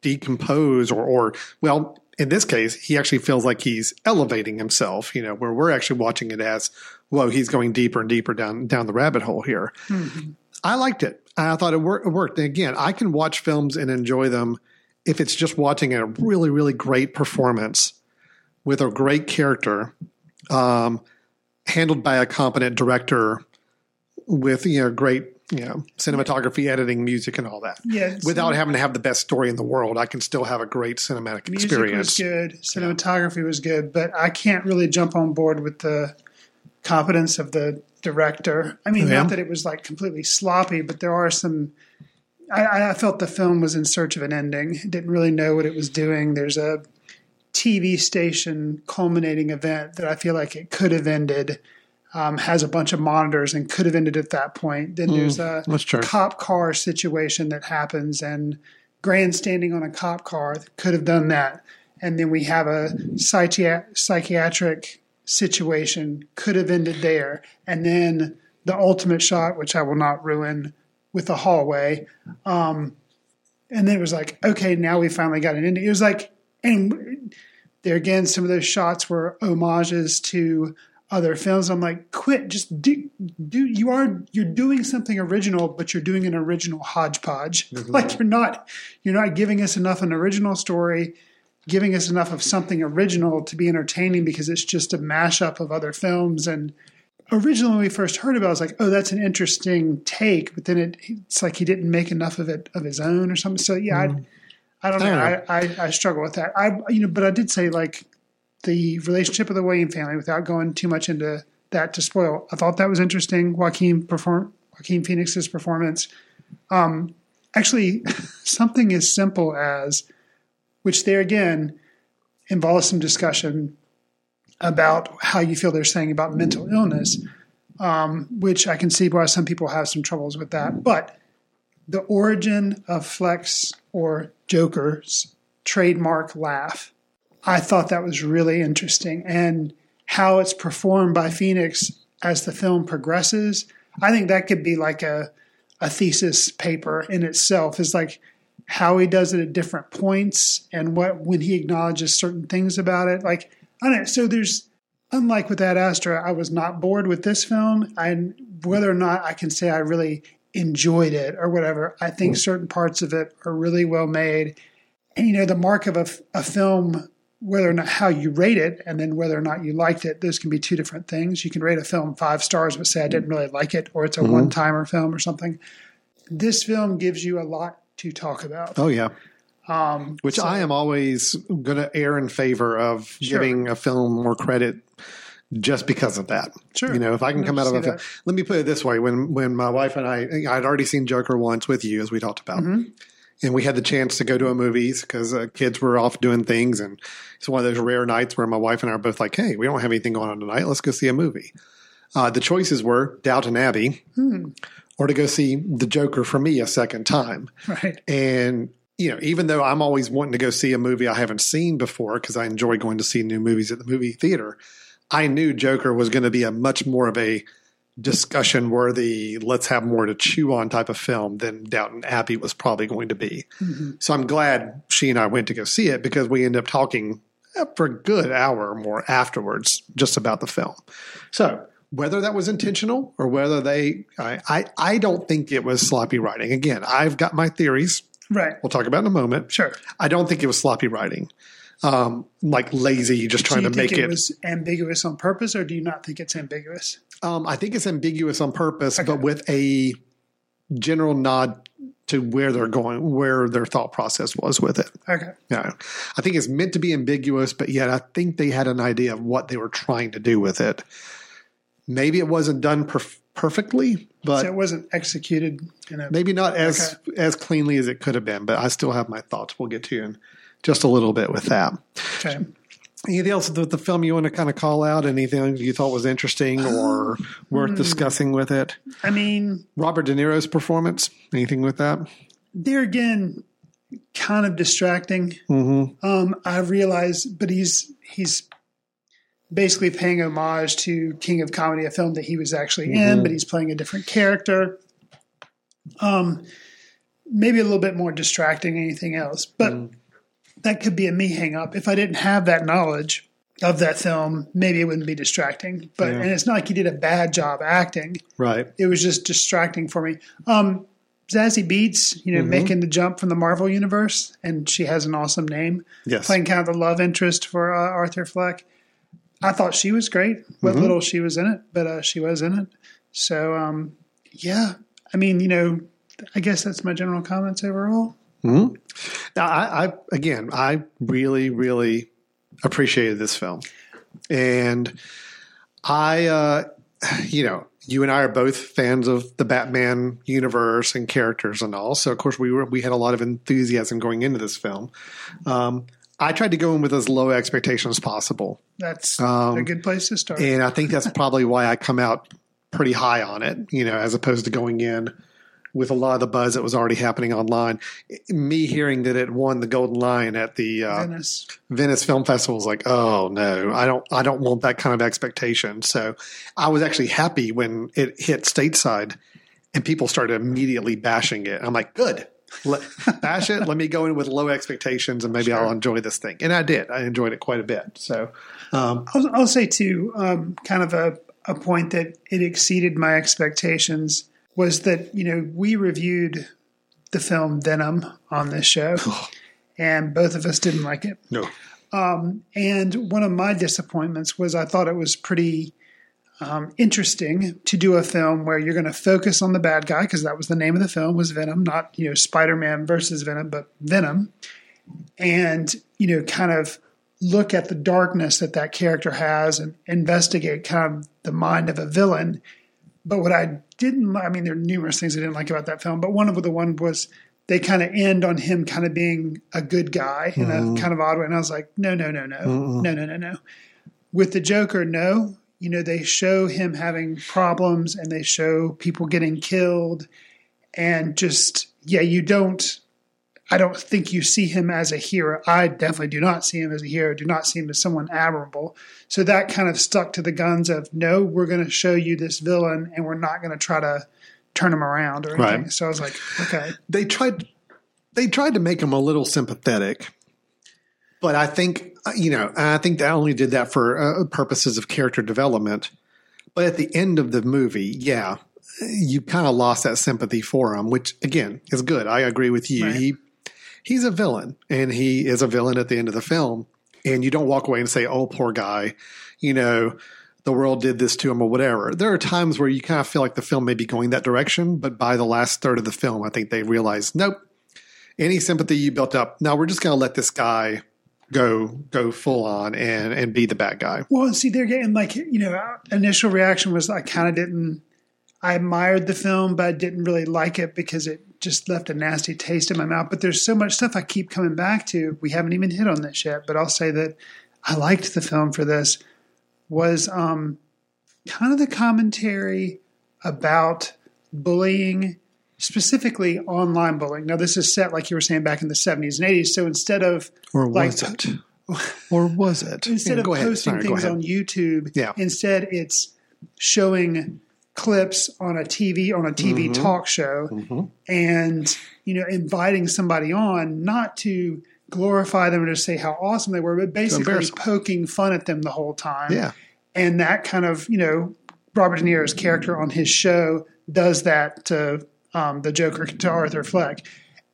decompose or, or well, in this case, he actually feels like he's elevating himself, you know, where we're actually watching it as, whoa, he's going deeper and deeper down down the rabbit hole here. I liked it. I thought it, wor- it worked. And again, I can watch films and enjoy them if it's just watching a really, really great performance with a great character, um, handled by a competent director with you know great you know cinematography, editing, music, and all that. Yeah, Without having to have the best story in the world, I can still have a great cinematic Music experience. was good, cinematography was good, but I can't really jump on board with the competence of the director. I mean, Yeah. not that it was like completely sloppy, but there are some. I, I felt the film was in search of an ending. It didn't really know what it was doing. There's a TV station culminating event that I feel like it could have ended. Um, has a bunch of monitors and could have ended at that point. Then there's a cop car situation that happens and grandstanding on a cop car could have done that. And then we have a psychi- psychiatric situation could have ended there. And then the ultimate shot, which I will not ruin, with the hallway. Um, and then it was like, okay, now we finally got an ending. It was like, and there again, some of those shots were homages to other films. I'm like, quit, just do, do. You are you're doing something original, but you're doing an original hodgepodge. Mm-hmm. Like you're not you're not giving us enough an original story, giving us enough of something original to be entertaining because it's just a mashup of other films. And originally, when we first heard about, it, I was like, oh, that's an interesting take. But then it, it's like he didn't make enough of it of his own or something. So yeah, I, I don't know. I don't I, I, I struggle with that. I you know, but I did say like the relationship of the Wayne family without going too much into that to spoil. I thought that was interesting. Joaquin perform Joaquin Phoenix's performance. Um, actually, something as simple as, which there again involves some discussion about how you feel they're saying about mental illness, um, which I can see why some people have some troubles with that. But the origin of Fleck's or Joker's trademark laugh I thought that was really interesting. And how it's performed by Phoenix as the film progresses, I think that could be like a, a thesis paper in itself, is like how he does it at different points and what when he acknowledges certain things about it. Like, I don't know. So there's, unlike with Ad Astra, I was not bored with this film. And whether or not I can say I really enjoyed it or whatever, I think mm. certain parts of it are really well made. And, you know, the mark of a, a film whether or not how you rate it and then whether or not you liked it those can be two different things. You can rate a film five stars but say i didn't mm. really like it or it's a mm-hmm. one-timer film or something. This film gives you a lot to talk about. Oh yeah. um, Which so- I am always going to err in favor of Sure. giving a film more credit just because of that. Sure. You know, if I can I come out of a film, let me put it this way: when when my wife and I, I'd already seen Joker once with you, as we talked about, Mm-hmm. and we had the chance to go to a movies because uh, kids were off doing things, and it's one of those rare nights where my wife and I are both like, "Hey, we don't have anything going on tonight. Let's go see a movie." Uh, the choices were Downton Abbey, Hmm. or to go see the Joker for me a second time. right And you know, even though I'm always wanting to go see a movie I haven't seen before because I enjoy going to see new movies at the movie theater, I knew Joker was going to be a much more of a discussion worthy, let's have more to chew on type of film than Downton Abbey was probably going to be. So I'm glad she and I went to go see it because we ended up talking uh, for a good hour or more afterwards just about the film. So whether that was intentional or whether they, I, I, I don't think it was sloppy writing. Again, I've got my theories. Right. We'll talk about in a moment. Sure. I don't think it was sloppy writing, um, like lazy, just trying to make it, it. was ambiguous on purpose, or do you not think it's ambiguous? um, I think it's ambiguous on purpose, Okay. but with a general nod to where they're going, where their thought process was with it. Okay. Yeah, I think it's meant to be ambiguous, but yet I think they had an idea of what they were trying to do with it. Maybe it wasn't done perf- perfectly, but so it wasn't executed in a. maybe not as as cleanly as it could have been. But I still have my thoughts. We'll get to in just a little bit with that. Okay. Anything else with the film you want to kind of call out? Anything you thought was interesting or worth discussing with it? I mean, Robert De Niro's performance. Anything with that? there again, kind of distracting. Mm-hmm. Um, I realize, but he's he's basically paying homage to King of Comedy, a film that he was actually in, but he's playing a different character. Um, maybe a little bit more distracting than anything else, but that could be a me hang up. If I didn't have that knowledge of that film, maybe it wouldn't be distracting. But Yeah. and it's not like he did a bad job acting. Right. It was just distracting for me. Um, Zazie Beetz, you know, making the jump from the Marvel universe, and she has an awesome name Yes. playing kind of the love interest for uh, Arthur Fleck. I thought she was great. What Mm-hmm. little she was in it, but uh, she was in it. So um, yeah, I mean, you know, I guess that's my general comments overall. Now, I, I again, I really, really appreciated this film, and I, uh, you know, you and I are both fans of the Batman universe and characters and all. So, of course, we were we had a lot of enthusiasm going into this film. Um, I tried to go in with as low expectations as possible, That's Um, a good place to start. and I think that's probably why I come out pretty high on it. You know, as opposed to going in with a lot of the buzz that was already happening online. Me hearing that it won the Golden Lion at the uh, Venice. Venice Film Festival was like, oh no, I don't, I don't want that kind of expectation. So I was actually happy when it hit stateside, and people started immediately bashing it. I'm like, good, Let, bash it. Let me go in with low expectations, and maybe I'll enjoy this thing. And I did. I enjoyed it quite a bit. So um, I'll, I'll say too, um, kind of a, a point that it exceeded my expectations was that you know we reviewed the film Venom on this show, and both of us didn't like it. no, And one of my disappointments was I thought it was pretty um, interesting to do a film where you're going to focus on the bad guy because that was the name of the film was Venom, not you know Spider-Man versus Venom, but Venom, and you know kind of look at the darkness that that character has and investigate kind of the mind of a villain. But what I didn't, I mean, there are numerous things I didn't like about that film, but one of the one was they kind of end on him kind of being a good guy in mm-hmm. a kind of odd way, and I was like, no, no, no, no, mm-hmm. no, no, no, no. With the Joker, no, you know, they show him having problems and they show people getting killed, and just yeah, you don't I don't think you see him as a hero. I definitely do not see him as a hero, do not see him as someone admirable. So that kind of stuck to the guns of, no, we're going to show you this villain and we're not going to try to turn him around or anything. Right. So I was like, okay. they tried they tried to make him a little sympathetic but i think you know i think they only did that for uh, purposes of character development but at the end of the movie yeah you kind of lost that sympathy for him which again is good i agree with you Right. he he's a villain and he is a villain at the end of the film and you don't walk away and say oh poor guy you know the world did this to him or whatever. There are times where you kind of feel like the film may be going that direction, but by the last third of the film, I think they realize, nope, any sympathy you built up, now we're just going to let this guy go go full on and and be the bad guy. Well, see, they're getting like you know, initial reaction was I kind of didn't. I admired the film, but I didn't really like it because it just left a nasty taste in my mouth. But there's so much stuff I keep coming back to. We haven't even hit on this yet, but I'll say that I liked the film for this. Was um, kind of the commentary about bullying, specifically online bullying. Now, this is set like you were saying back in the 70s and 80s. So instead of Or like, was it? Or was it? instead Yeah, of ahead. posting Sorry, things on YouTube, Yeah. instead it's showing clips on a TV on a TV Mm-hmm. talk show and you know inviting somebody on not to glorify them or to say how awesome they were but basically poking fun at them the whole time Yeah. and that kind of you know Robert De Niro's character on his show does that to um, the Joker to Arthur Fleck,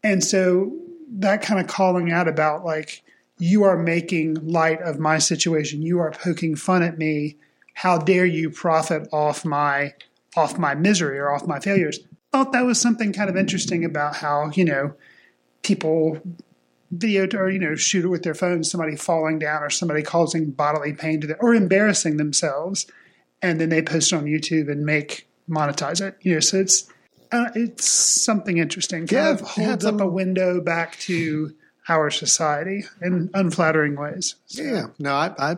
and so that kind of calling out about like you are making light of my situation, you are poking fun at me. How dare you profit off my off my misery or off my failures? Thought that was something kind of interesting about how you know people video or you know shoot it with their phone somebody falling down or somebody causing bodily pain to them or embarrassing themselves and then they post it on youtube and make monetize it. You know so it's uh, it's something interesting. Kind Yeah, of holds up a window back to our society in unflattering ways. So, Yeah, no, I, I,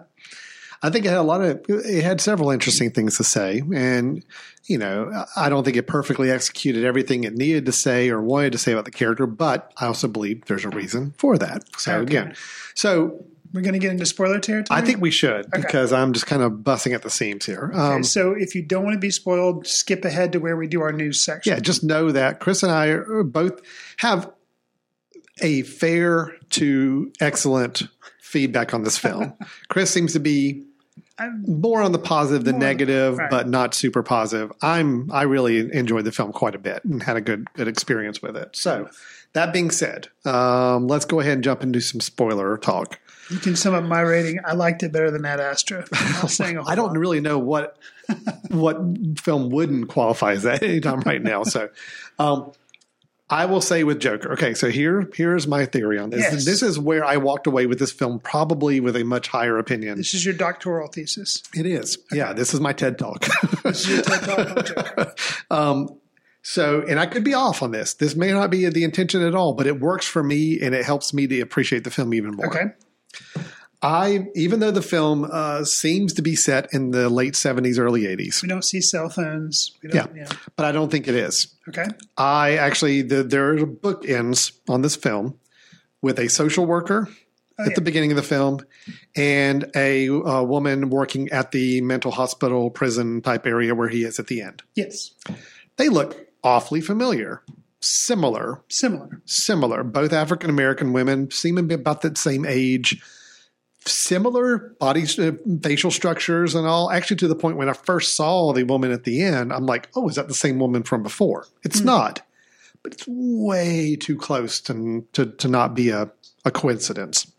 I think it had a lot of, it had several interesting things to say, and you know, I don't think it perfectly executed everything it needed to say or wanted to say about the character, but I also believe there's a reason for that. So Okay. again, so we're going to get into spoiler territory I think we should because I'm just kind of busting at the seams here. Um, Okay, so if you don't want to be spoiled skip ahead to where we do our news section yeah, just know that Chris and I are both have a fair to excellent feedback on this film. Chris seems to be I'm- more on the positive than negative, right. but not super positive. I'm I really enjoyed the film quite a bit and had a good good experience with it. So that being said, um, let's go ahead and jump into some spoiler talk. you can sum up my rating i liked it better than Ad Astra I don't lot. really know what what film wouldn't qualify as that anytime right now. So um, I will say with Joker. Okay, so here here's my theory on this. Yes. This is where I walked away with this film probably with a much higher opinion. this is your doctoral thesis It is. Yeah, this is my TED talk. this is your TED Talk on Joker. um, so, and I could be off on this. This may not be the intention at all, but it works for me and it helps me to appreciate the film even more. okay I, even though the film uh, seems to be set in the late 70s, early 80s, we don't see cell phones we yeah, don't, yeah. but I don't think it is. okay I actually, the, there are book ends on this film with a social worker Oh, at yeah. the beginning of the film and a, uh woman working at the mental hospital prison type area where he is at the end. yes They look awfully familiar, similar, similar similar. Both African American women seem to be about the same age, similar body uh, facial structures and all. Actually, to the point when I first saw the woman at the end, I'm like, oh, is that the same woman from before? It's not, but it's way too close to to, to not be a, a coincidence.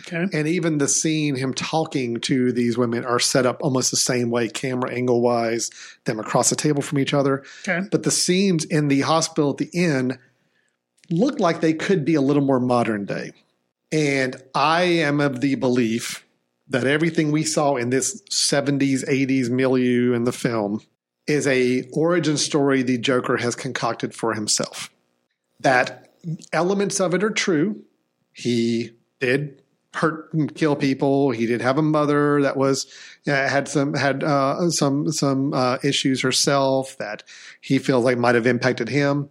okay And even the scene, him talking to these women, are set up almost the same way, camera angle wise, them across the table from each other. okay But the scenes in the hospital at the end look like they could be a little more modern day. And I am of the belief that everything we saw in this 70s, 80s milieu in the film is a origin story the Joker has concocted for himself. That elements of it are true. He did hurt and kill people. He did have a mother that was uh, had some had uh, some some uh, issues herself that he feels like might have impacted him.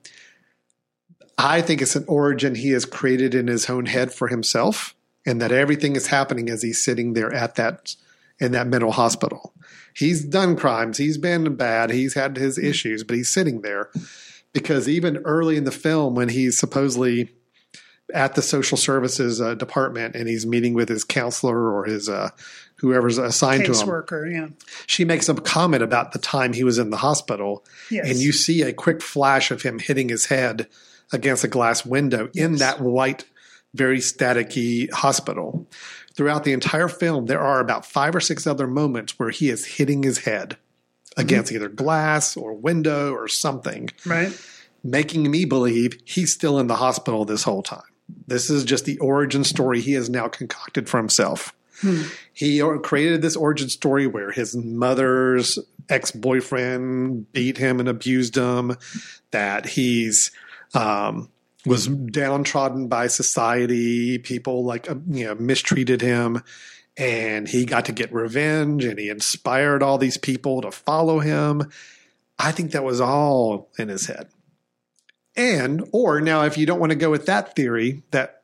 I think it's an origin he has created in his own head for himself, and that everything is happening as he's sitting there at that in that mental hospital. He's done crimes. He's been bad. He's had his issues, but he's sitting there because even early in the film, when he's supposedly at the social services uh, department and he's meeting with his counselor or his uh, whoever's assigned to him, caseworker yeah she makes a comment about the time he was in the hospital, Yes. and you see a quick flash of him hitting his head against a glass window in Yes. that white, very staticky hospital. Throughout the entire film, there are about five or six other moments where he is hitting his head mm-hmm. against either glass or window or something, right making me believe he's still in the hospital this whole time. This is just the origin story he has now concocted for himself. Hmm. He created this origin story where his mother's ex boyfriend beat him and abused him, that he's um, was downtrodden by society, people like uh, you know mistreated him, and he got to get revenge, and he inspired all these people to follow him. I think that was all in his head. And, or now, if you don't want to go with that theory, that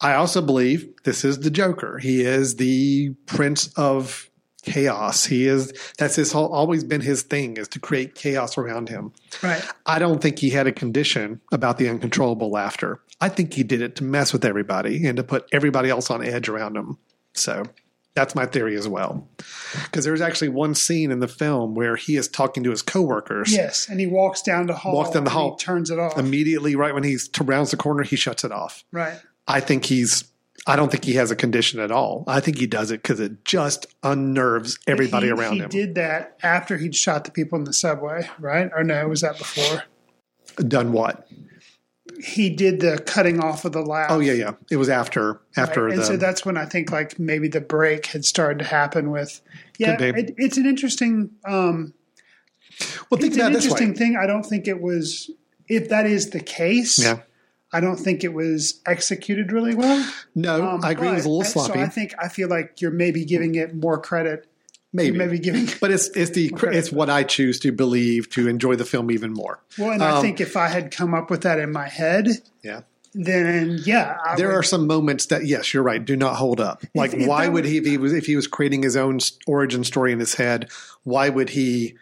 I also believe this is the Joker. He is the prince of chaos. He is, that's his whole, always been his thing is to create chaos around him. right I don't think he had a condition about the uncontrollable laughter. I think he did it to mess with everybody and to put everybody else on edge around him. So That's my theory as well. Because there's actually one scene in the film where he is talking to his coworkers. Yes, and he walks down the hall. Walks down the and he hall. turns it off. Immediately, right when he's to rounds the corner, he shuts it off. right. I think he's. I don't think he has a condition at all. I think he does it because it just unnerves everybody he, around he him. did that after he'd shot the people in the subway, right? Or no, was that before? Done what? He did the cutting off of the laugh. Oh yeah, yeah. It was after after Right? the. And so that's when I think like maybe the break had started to happen with. Yeah, it, it's an interesting. Um, well, think it's about an interesting way. thing. I don't think it was. If that is the case, Yeah. I don't think it was executed really well. No, Um, I agree. It was a little sloppy. So I think I feel like you're maybe giving it more credit. maybe, Maybe giving. but it's it's the it's what I choose to believe to enjoy the film even more. Well, and I Um, think if I had come up with that in my head, Yeah. then yeah, I there would, are some moments that yes you're right do not hold up like if why would he if he was if he was creating his own origin story in his head why would he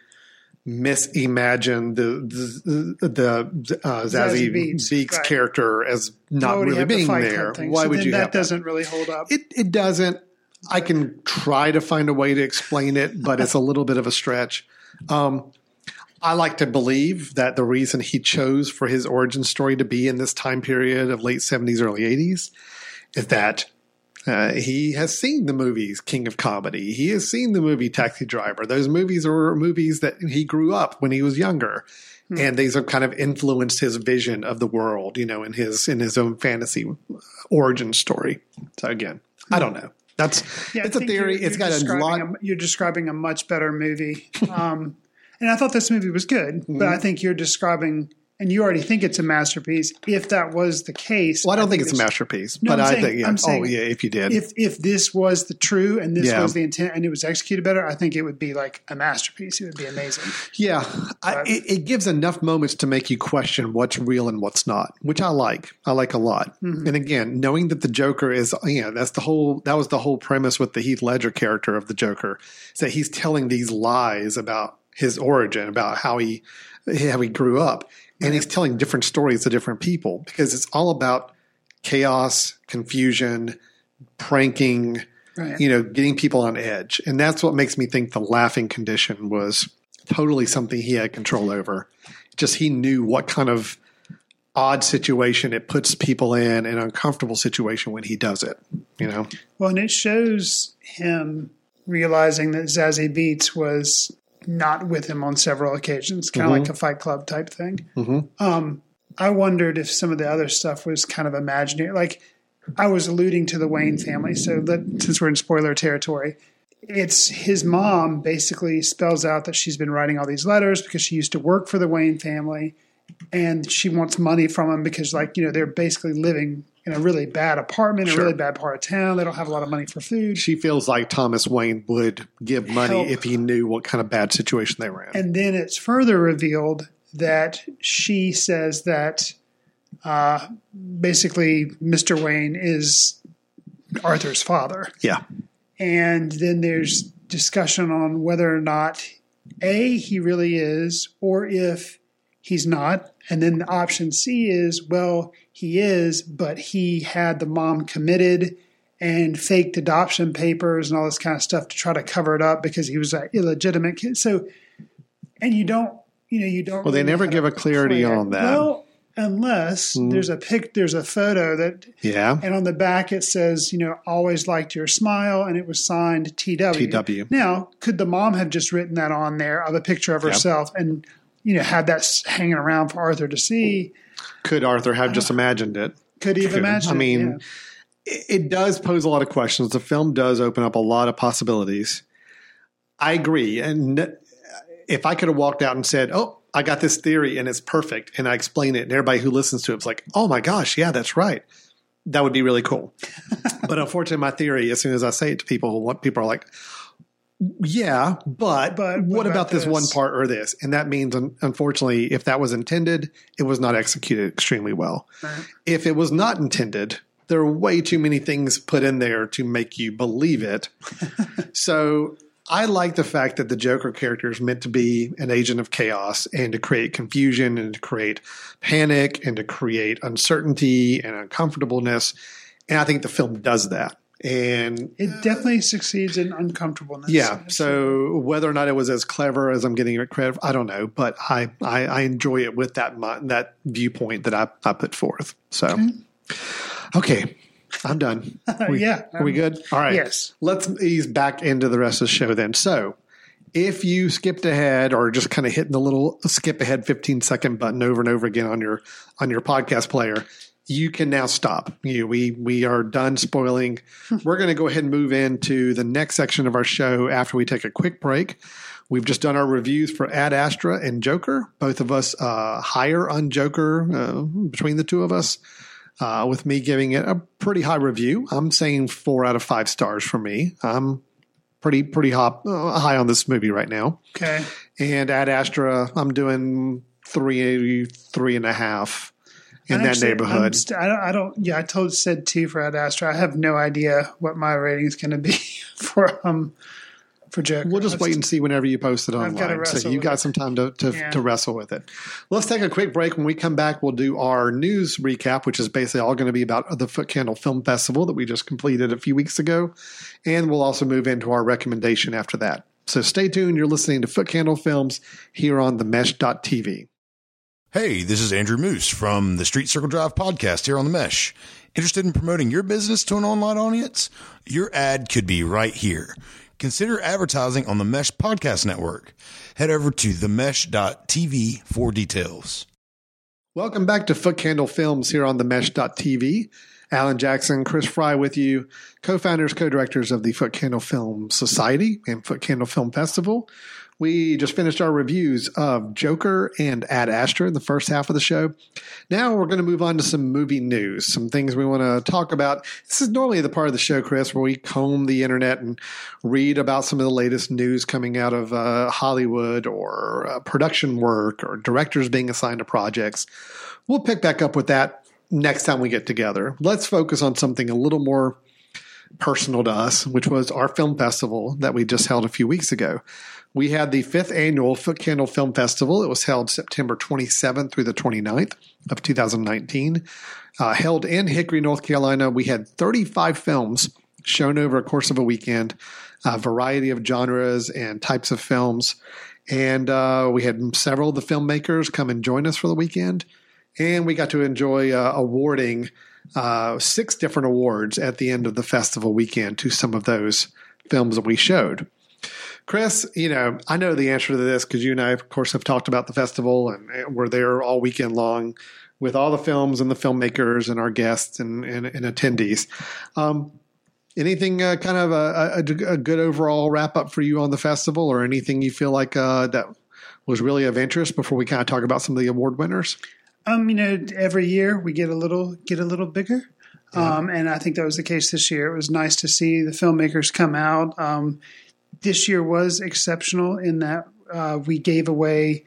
misimagine the the, the uh, Zazie Zazie Beetz's right. character as not already really being there. why So would you that doesn't really hold up. it it doesn't. I can try to find a way to explain it but it's a little bit of a stretch. Um I like to believe that the reason he chose for his origin story to be in this time period of late 70s, early 80s is that uh, he has seen the movies King of Comedy. He has seen the movie Taxi Driver. Those movies are movies that he grew up when he was younger. And these have kind of influenced his vision of the world, you know, in his in his own fantasy origin story. So again, I don't know. That's Yeah, it's a theory. you're- you're got a lot. A, you're describing a much better movie, um, and I thought this movie was good. But Mm-hmm. I think you're describing, and you already think it's a masterpiece. If that was the case, well, I don't think it's a masterpiece, No, but I'm I think yeah. I'm oh yeah, if you did, If if this was the true and this Yeah. was the intent and it was executed better, I think it would be like a masterpiece. It would be amazing. Yeah, I, it, it gives enough moments to make you question what's real and what's not, which I like. I like a lot. Mm-hmm. And again, knowing that the Joker is, you know, that's the whole. That was the whole premise with the Heath Ledger character of the Joker, is that he's telling these lies about his origin, about how he how he grew up, and he's telling different stories to different people because it's all about chaos, confusion, pranking Right. you know, getting people on edge. And that's what makes me think the laughing condition was totally something he had control over. Just he knew what kind of odd situation it puts people in, an uncomfortable situation when he does it, you know? Well, and it shows him realizing that Zazie Beetz was not with him on several occasions, kind of Mm-hmm. like a Fight Club type thing. Um, I wondered if some of the other stuff was kind of imaginary. Like I was alluding to the Wayne family, so that since we're in spoiler territory, it's his mom basically spells out that she's been writing all these letters because she used to work for the Wayne family and she wants money from him because like you know they're basically living in a really bad apartment in Sure. a really bad part of town they don't have a lot of money for food She feels like Thomas Wayne would give money Help. if he knew what kind of bad situation they were in. and then it's further revealed that she says that uh, basically mr wayne is arthur's father yeah. and then there's discussion on whether or not a he really is or if he's not and then the option c is well he is but he had the mom committed and faked adoption papers and all this kind of stuff to try to cover it up because he was an illegitimate kid so and you don't you know you don't Well, they really never give a clarity on that. Well unless hmm. there's a pic there's a photo that Yeah. and on the back it says, you know, always liked your smile, and it was signed TW. TW. Now, could the mom have just written that on there of a picture of herself and, you know, had that hanging around for Arthur to see? Could Arthur have just imagined it? Could he have imagined? I mean, Yeah. it it does pose a lot of questions. The film does open up a lot of possibilities. I agree. And if I could have walked out and said, Oh, I got this theory and it's perfect, and I explain it, and everybody who listens to it's like, Oh my gosh, yeah, that's right. That would be really cool. but unfortunately, my theory, as soon as I say it to people, people are like, yeah, but, But what, what about, about this, one part or this? And that means, un- unfortunately, if that was intended, it was not executed extremely well. If it was not intended, there are way too many things put in there to make you believe it. so I like the fact that the Joker character is meant to be an agent of chaos and to create confusion and to create panic and to create uncertainty and uncomfortableness. And I think the film does that. And It definitely succeeds in uncomfortableness. yeah. So whether or not it was as clever as I'm getting it credit, I don't know, but I I, I enjoy it with that that viewpoint that I, I put forth. So okay, I'm done. We- yeah. are we good? All right. Yes. Let's ease back into the rest of the show then. So. If you skipped ahead or just kind of hitting the little skip ahead 15 second button over and over again on your on your podcast player, you can now stop. You we we are done spoiling. We're going to go ahead and move into the next section of our show after we take a quick break. We've just done our reviews for Ad Astra and Joker. Both of us uh, higher on Joker uh, between the two of us. Uh, with me giving it a pretty high review, I'm saying four out of five stars for me. I'm pretty pretty hop, uh, high on this movie right now. Okay. And Ad Astra, I'm doing three three and a half in And that neighborhood. st- I don't, I don't. Yeah, I told said two for Ad Astra. I have no idea what my rating is going to be for um for Joker. We'll just wait and see whenever you post it online. So you with got it. some time to to, Yeah. to wrestle with it. Let's take a quick break. When we come back, we'll do our news recap, which is basically all going to be about the Foot Candle Film Festival that we just completed a few weeks ago, and we'll also move into our recommendation after that. So stay tuned. You're listening to Foot Candle Films here on the Mesh.tv. Hey, this is Andrew Moose from the Street Circle Drive podcast here on the Mesh. Interested in promoting your business to an online audience? Your ad could be right here. Consider advertising on the Mesh Podcast Network. Head over to themesh.tv for details. Welcome back to Foot Candle Films here on the Mesh.tv. Alan Jackson, Chris Fry with you, co founders, co directors of the Foot Candle Film Society and Foot Candle Film Festival. We just finished our reviews of Joker and Ad Astra in the first half of the show. Now we're going to move on to some movie news, some things we want to talk about. This is normally the part of the show, Chris, where we comb the internet and read about some of the latest news coming out of uh, Hollywood or uh, production work or directors being assigned to projects. We'll pick back up with that next time we get together. Let's focus on something a little more personal to us, which was our film festival that we just held a few weeks ago. We had the fifth annual Foot Candle Film Festival. It was held September 27th through the 29th of 2019. Uh, held in Hickory, North Carolina. We had 35 films shown over a course of a weekend, a variety of genres and types of films. And uh, we had several of the filmmakers come and join us for the weekend. And we got to enjoy uh, awarding uh, six different awards at the end of the festival weekend to some of those films that we showed. Chris, you know, I know the answer to this because you and I, of course, have talked about the festival and, and we're there all weekend long with all the films and the filmmakers and our guests and, and, and attendees. Um, anything uh, kind of a, a, a good overall wrap up for you on the festival or anything you feel like uh, that was really of interest before we kind of talk about some of the award winners? Um, you know, every year we get a little get a little bigger. Um, and I think that was the case this year. It was nice to see the filmmakers come out. Um, this year was exceptional in that uh, we gave away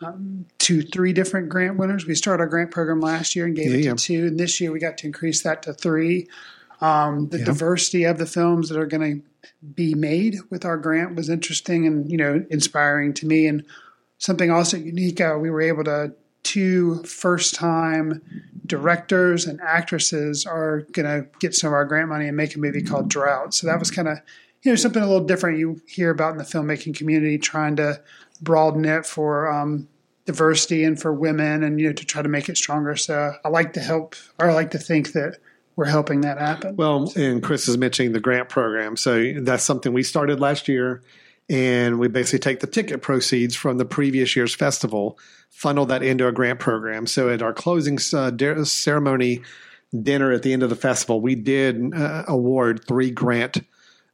um, to three different grant winners. We started our grant program last year and gave Yeah, it to yeah. two, and this year we got to increase that to three. Um, the Yeah. diversity of the films that are going to be made with our grant was interesting and you know inspiring to me. And something also unique, uh, we were able to two first time directors and actresses are going to get some of our grant money and make a movie called Drought. So that was kind of you know something a little different you hear about in the filmmaking community, trying to broaden it for um, diversity and for women, and you know to try to make it stronger. So I like to help, or I like to think that we're helping that happen. Well, and Chris is mentioning the grant program. So that's something we started last year. And we basically take the ticket proceeds from the previous year's festival, funnel that into a grant program. So at our closing uh, ceremony dinner at the end of the festival, we did uh, award three grant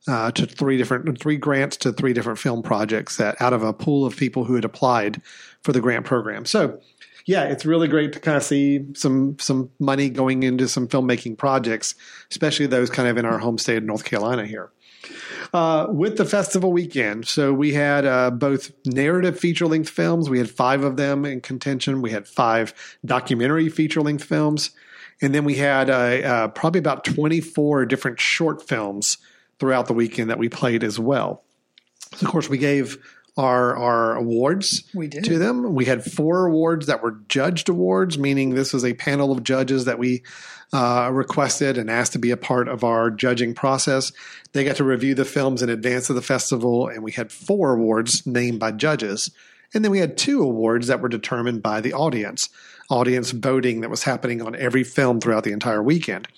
uh, to three different three grants to three different film projects that out of a pool of people who had applied for the grant program. So yeah, it's really great to kind of see some some money going into some filmmaking projects, especially those kind of in our home state of North Carolina here. Uh, with the festival weekend, so we had uh, both narrative feature length films. We had five of them in contention. We had five documentary feature length films, and then we had uh, uh, probably about twenty four different short films throughout the weekend that we played as well. So of course, we gave our our awards We did. to them. We had four awards that were judged awards, meaning this was a panel of judges that we uh, requested and asked to be a part of our judging process. They got to review the films in advance of the festival, and we had four awards named by judges. And then we had two awards that were determined by the audience, audience voting that was happening on every film throughout the entire weekend.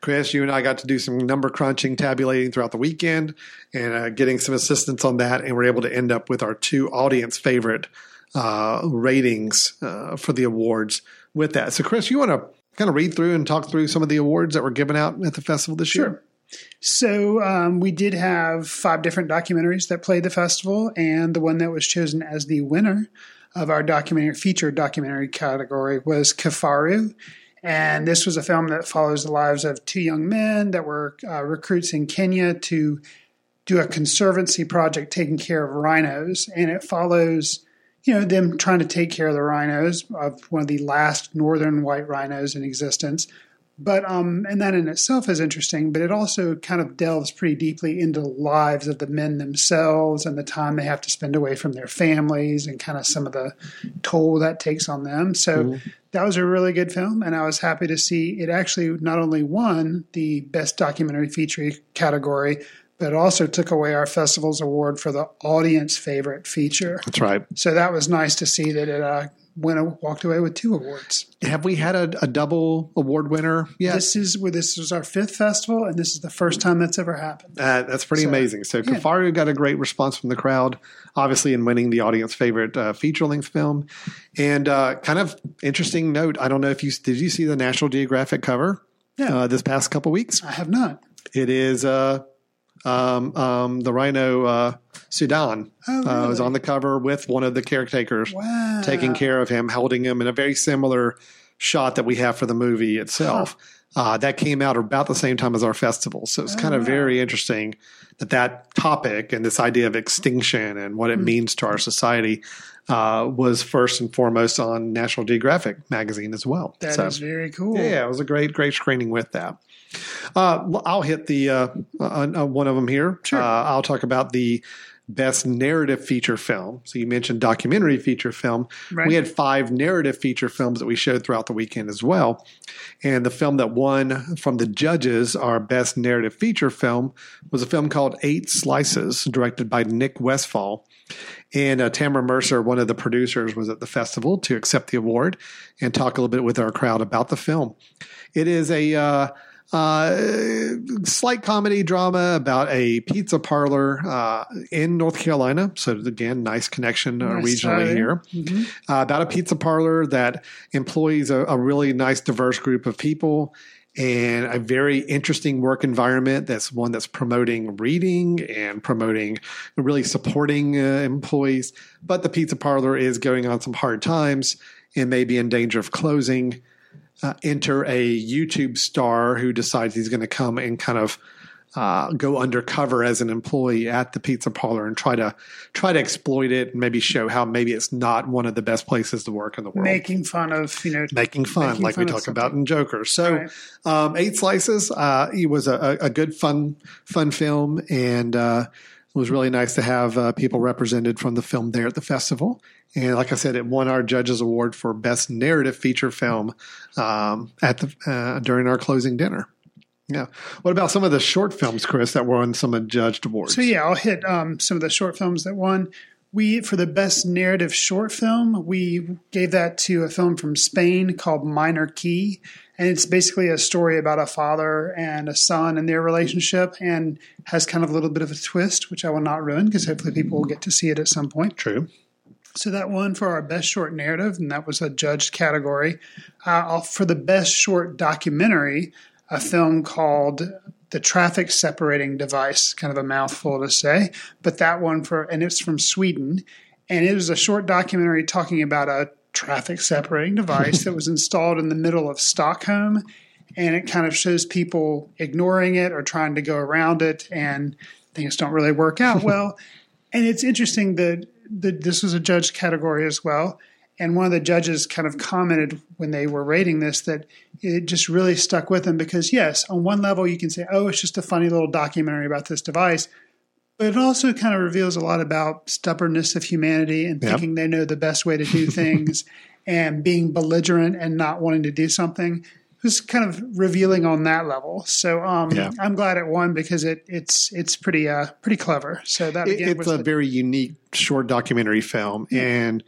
Chris, you and I got to do some number crunching, tabulating throughout the weekend, and uh, getting some assistance on that, and we're able to end up with our two audience favorite uh, ratings uh, for the awards with that. So, Chris, you want to kind of read through and talk through some of the awards that were given out at the festival this year? Sure. So um, we did have five different documentaries that played the festival, and the one that was chosen as the winner of our documentary feature documentary category was Kifaru. And this was a film that follows the lives of two young men that were uh, recruits in Kenya to do a conservancy project taking care of rhinos. And it follows, you know, them trying to take care of the rhinos of one of the last northern white rhinos in existence. But um, and that in itself is interesting, but it also kind of delves pretty deeply into the lives of the men themselves and the time they have to spend away from their families and kind of some of the toll that takes on them. So that was a really good film, and I was happy to see it actually not only won the best documentary feature category, but it also took away our festival's award for the audience favorite feature. That's right. So that was nice to see that it uh, went walked away with two awards. Have we had a, a double award winner yet? This is where this was our fifth festival, and this is the first time that's ever happened. Uh, that's pretty So, amazing. So yeah. Kifaru got a great response from the crowd, obviously in winning the audience favorite uh, feature length film. And uh, kind of interesting note. I don't know if you did you see the National Geographic cover Yeah. uh, this past couple weeks. I have not. It is uh, um, um, the rhino uh, Sudan Oh, uh, was on the cover with one of the caretakers Wow. taking care of him, holding him in a very similar shot that we have for the movie itself. Uh, that came out about the same time as our festival. So it's kind of wow. very interesting that that topic and this idea of extinction and what it Hmm. means to our society uh, was first and foremost on National Geographic magazine as well. That is so, very cool. yeah, it was a great, great screening with that. Uh, I'll hit the uh, uh, uh, one of them here. Sure. Uh, I'll talk about the best narrative feature film. So you mentioned documentary feature film. Right. We had five narrative feature films that we showed throughout the weekend as well. And the film that won from the judges our best narrative feature film was a film called Eight Slices, directed by Nick Westfall. And uh, Tamara Mercer, one of the producers, was at the festival to accept the award and talk a little bit with our crowd about the film. It is a uh, uh, slight comedy drama about a pizza parlor uh, in North Carolina. So again, nice connection uh, Nice regionally tie. here. Uh, about a pizza parlor that employs a, a really nice, diverse group of people. And a very interesting work environment that's one that's promoting reading and promoting really supporting uh, employees. But the pizza parlor is going on some hard times and may be in danger of closing uh, enter a YouTube star who decides he's going to come and kind of uh, go undercover as an employee at the pizza parlor and try to try to exploit it and maybe show how maybe it's not one of the best places to work in the world. Making fun of, you know, Making fun, making like fun we talk about in Joker. So, Right. um, Eight Slices, uh, it was a, a good, fun, fun film, and uh, it was really nice to have uh, people represented from the film there at the festival. And like I said, it won our judges award for best narrative feature film um, at the uh, during our closing dinner. Yeah. What about some of the short films, Chris, that won some of judged awards? So yeah, I'll hit um, some of the short films that won. We for the best narrative short film, we gave that to a film from Spain called Minor Key, and it's basically a story about a father and a son and their relationship, and has kind of a little bit of a twist, which I will not ruin because hopefully people will get to see it at some point. True. So that won for our best short narrative, and that was a judged category. Uh, for the best short documentary, a film called "The Traffic Separating Device," kind of a mouthful to say, but that one for and it's from Sweden, and it was a short documentary talking about a traffic separating device that was installed in the middle of Stockholm, and it kind of shows people ignoring it or trying to go around it, and things don't really work out well. And it's interesting that, that this was a judge category as well. And one of the judges kind of commented when they were rating this that it just really stuck with them because, yes, on one level you can say, oh, it's just a funny little documentary about this device. But it also kind of reveals a lot about stubbornness of humanity and Yep. thinking they know the best way to do things and being belligerent and not wanting to do something. It was kind of revealing on that level. So um, Yeah. I'm glad it won because it, it's it's pretty uh, pretty clever. So that It- again it's a very unique short documentary film, and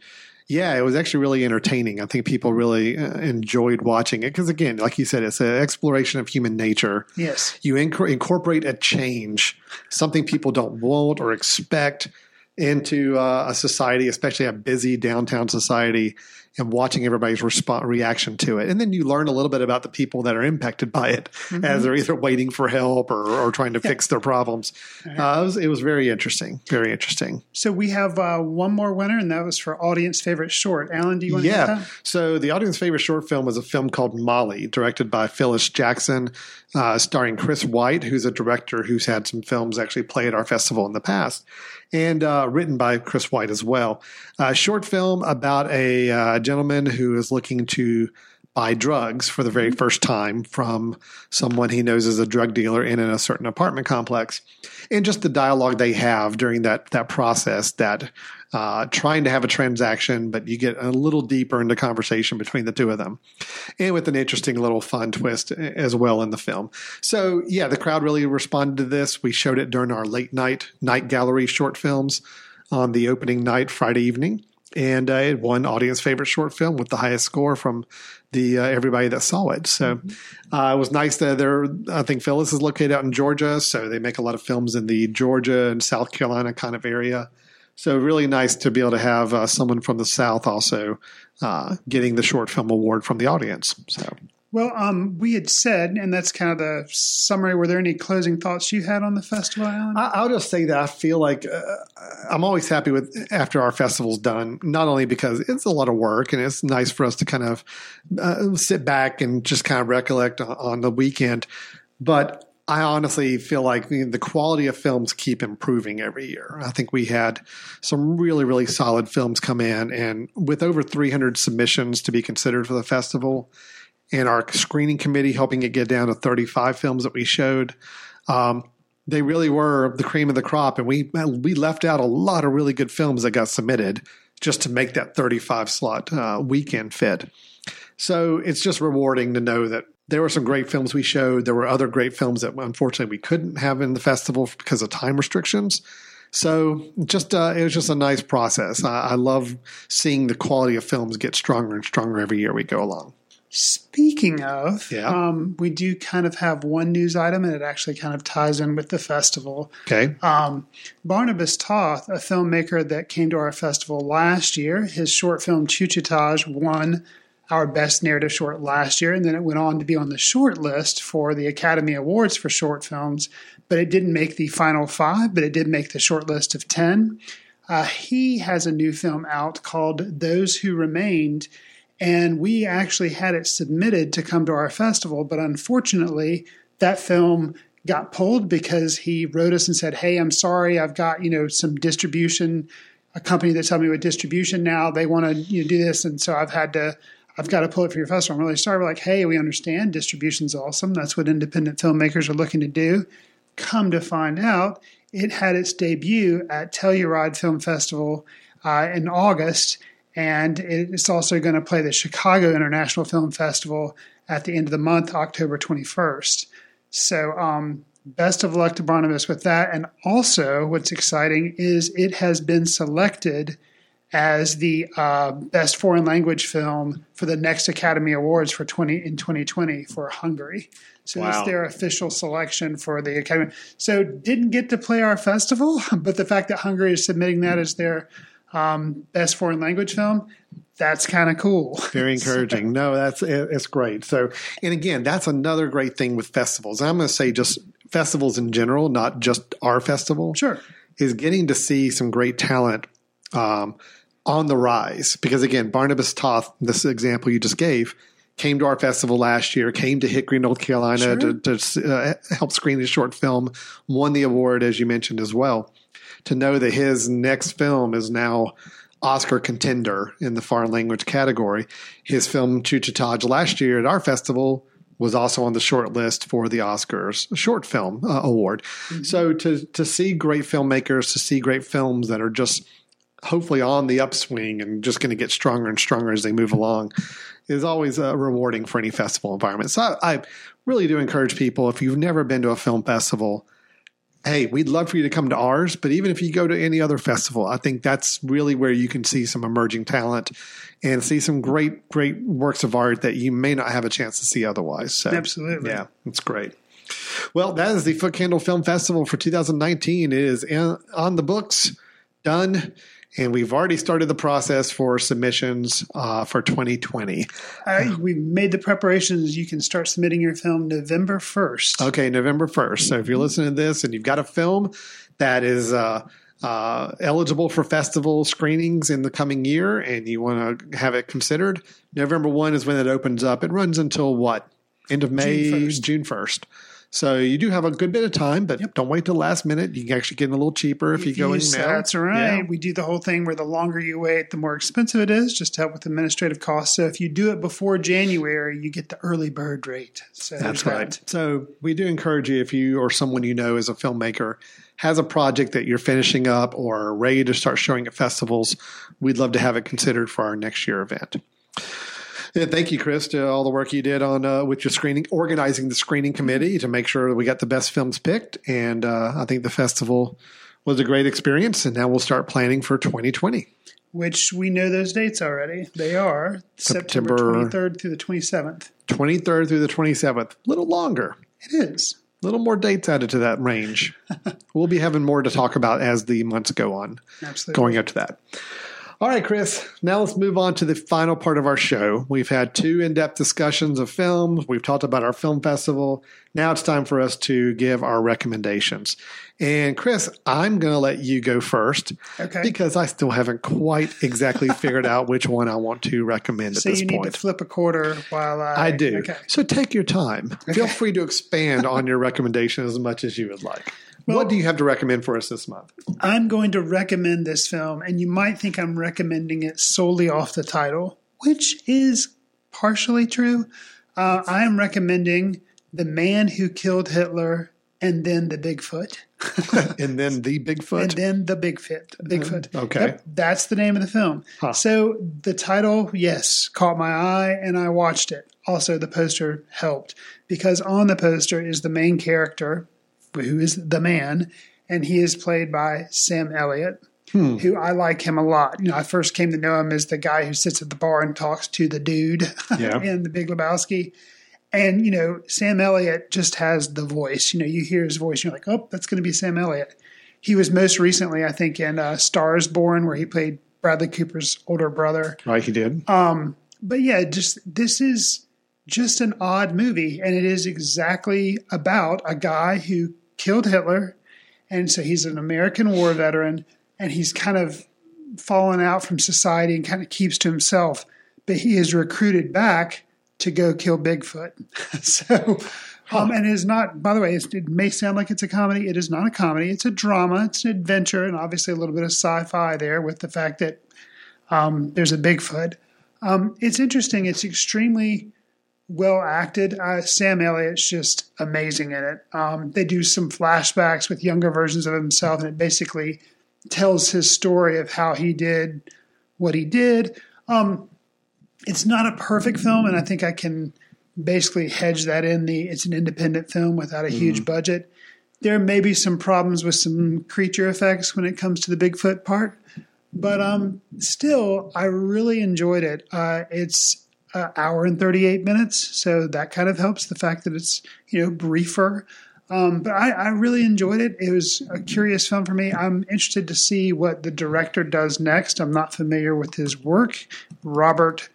yeah, it was actually really entertaining. I think people really uh, enjoyed watching it because, again, like you said, it's an exploration of human nature. yes. You inc- incorporate a change, something people don't want or expect, into uh, a society, especially a busy downtown society, and watching everybody's response reaction to it. And then you learn a little bit about the people that are impacted by it as they're either waiting for help or, or trying to fix their problems. Uh, it, was, it was very interesting. Very interesting. So we have uh, one more winner, and that was for audience favorite short. Alan, do you want to Yeah. So the audience favorite short film was a film called Molly, directed by Phyllis Jackson, uh, starring Chris White, who's a director who's had some films actually play at our festival in the past, and uh, written by Chris White as well. A short film about a uh, gentleman who is looking to buy drugs for the very first time from someone he knows is a drug dealer in a certain apartment complex, and just the dialogue they have during that that process that uh, trying to have a transaction, but you get a little deeper into conversation between the two of them, and with an interesting little fun twist as well in the film. So yeah, the crowd really responded to this. We showed it during our late night night gallery short films on the opening night Friday evening, and uh, it won audience favorite short film with the highest score from the uh, everybody that saw it. So uh, it was nice that they're. I think Phyllis is located out in Georgia, so they make a lot of films in the Georgia and South Carolina kind of area. So really nice to be able to have uh, someone from the South also uh, getting the short film award from the audience. So Well, um, we had said, and that's kind of the summary. Were there any closing thoughts you had on the festival, Alan? I, I'll just say that I feel like uh, I'm always happy with after our festival's done. Not only because it's a lot of work and it's nice for us to kind of uh, sit back and just kind of recollect on, on the weekend, but I honestly feel like the, quality of films keep improving every year. I think we had some really, really solid films come in, and with over 300 submissions to be considered for the festival, and our screening committee helping it get down to 35 films that we showed. Um, they really were the cream of the crop, and we we left out a lot of really good films that got submitted just to make that 35 slot uh, weekend fit. So it's just rewarding to know that there were some great films we showed. There were other great films that unfortunately we couldn't have in the festival because of time restrictions. So just uh, it was just a nice process. I, I love seeing the quality of films get stronger and stronger every year we go along. Speaking of, Yeah. um, we do kind of have one news item, and it actually kind of ties in with the festival. Okay. Um, Barnabas Toth, a filmmaker that came to our festival last year, his short film Chuchotage won our best narrative short last year, and then it went on to be on the short list for the Academy Awards for short films. But it didn't make the final five, but it did make the short list of 10. Uh, he has a new film out called Those Who Remained, and we actually had it submitted to come to our festival, but unfortunately, that film got pulled because he wrote us and said, "Hey, I'm sorry, I've got you know some distribution, a company that's helping me with distribution now. They want to you know, do this, and so I've had to." I've got to pull it for your festival. I'm really sorry. We're like, hey, we understand distribution's awesome. That's what independent filmmakers are looking to do. Come to find out, it had its debut at Telluride Film Festival uh, in August, and it's also going to play the Chicago International Film Festival at the end of the month, October 21st. So, um, best of luck to Barnabas with that. And also, what's exciting is it has been selected as the uh, best foreign language film for the next Academy Awards for 20 in 2020 for Hungary. So Wow. that's their official selection for the Academy. So didn't get to play our festival, but the fact that Hungary is submitting that as their um, best foreign language film, that's kind of cool. Very encouraging. No, that's it- it's great. So, and again, that's another great thing with festivals. I'm going to say just festivals in general, not just our festival. Sure. is getting to see some great talent um, on the rise. Because again, Barnabas Toth, this example you just gave, came to our festival last year, came to Hickory, North Carolina to, to uh, help screen his short film, won the award, as you mentioned as well. To know that his next film is now Oscar contender in the foreign language category. His film Chuchotage last year at our festival was also on the short list for the Oscars short film uh, award. So to to see great filmmakers, to see great films that are just hopefully on the upswing and just going to get stronger and stronger as they move along is always uh, rewarding for any festival environment. So I, I really do encourage people if you've never been to a film festival, hey, we'd love for you to come to ours, but even if you go to any other festival, I think that's really where you can see some emerging talent and see some great, great works of art that you may not have a chance to see otherwise. So, Absolutely. yeah, it's great. Well, that is the Foot Candle Film Festival for 2019. It is in, on the books, done, and we've already started the process for submissions uh, for 2020. I, we made the preparations. You can start submitting your film November 1st. Okay, November 1st. So if you're listening to this and you've got a film that is uh, uh, eligible for festival screenings in the coming year and you want to have it considered, November 1 is when it opens up. It runs until what? End of May, June 1st. June 1st. So you do have a good bit of time, but don't wait till the last minute. You can actually get a little cheaper if, you go in If now. That's right. Yeah. We do the whole thing where the longer you wait, the more expensive it is, just to help with administrative costs. So if you do it before January, you get the early bird rate. So That's right. that. So we do encourage you if you or someone you know is a filmmaker has a project that you're finishing up or ready to start showing at festivals, we'd love to have it considered for our next year event. And thank you, Chris, to all the work you did on uh, with your screening, organizing the screening committee to make sure that we got the best films picked. And uh, I think the festival was a great experience. And now we'll start planning for 2020. Which we know those dates already. They are September, September- 23rd through the 27th. 23rd through the 27th, a little longer. It is. A little more dates added to that range. we'll be having more to talk about as the months go on. Absolutely. going up to that. All right, Chris. Now let's move on to the final part of our show. We've had two in depth discussions of films. We've talked about our film festival. Now it's time for us to give our recommendations. And Chris, I'm going to let you go first Okay. because I still haven't quite exactly figured out which one I want to recommend so at this point. So you need to flip a quarter while I. I do. Okay. So take your time. Feel free to expand on your recommendation as much as you would like. What do you have to recommend for us this month? I'm going to recommend this film, and you might think I'm recommending it solely off the title, which is partially true. Uh, I am recommending The Man Who Killed Hitler and then The Bigfoot. and then the Bigfoot. And then The Bigfoot. Bigfoot. okay. Yep, that's the name of the film. Huh. So the title, yes, caught my eye and I watched it. Also, the poster helped because on the poster is the main character, who is the man, and he is played by Sam Elliott, who I like him a lot. You know, I first came to know him as the guy who sits at the bar and talks to the dude Yeah. in The Big Lebowski. And, you know, Sam Elliott just has the voice. You know, you hear his voice, you're like, oh, that's going to be Sam Elliott. He was most recently, I think, in uh, Stars Born, where he played Bradley Cooper's older brother. right, he did. But yeah, just this is just an odd movie, and it is exactly about a guy who killed Hitler, and so he's an American war veteran, and he's kind of fallen out from society and kind of keeps to himself. But he is recruited back to go kill Bigfoot. so, um, and it is not. By the way, it may sound like it's a comedy. It is not a comedy. It's a drama. It's an adventure, and obviously a little bit of sci-fi there with the fact that um, there's a Bigfoot. Um, it's interesting. It's extremely well acted. Uh, Sam Elliott's just amazing in it. Um, they do some flashbacks with younger versions of himself, and it basically tells his story of how he did what he did. Um, it's not a perfect film, and I think I can basically hedge that in. The it's an independent film without a huge budget. There may be some problems with some creature effects when it comes to the Bigfoot part, but um, still, I really enjoyed it. Uh, it's an hour and 38 minutes, so that kind of helps the fact that it's, you know, briefer. Um, but I, I really enjoyed it. It was a curious film for me. I'm interested to see what the director does next. I'm not familiar with his work. Robert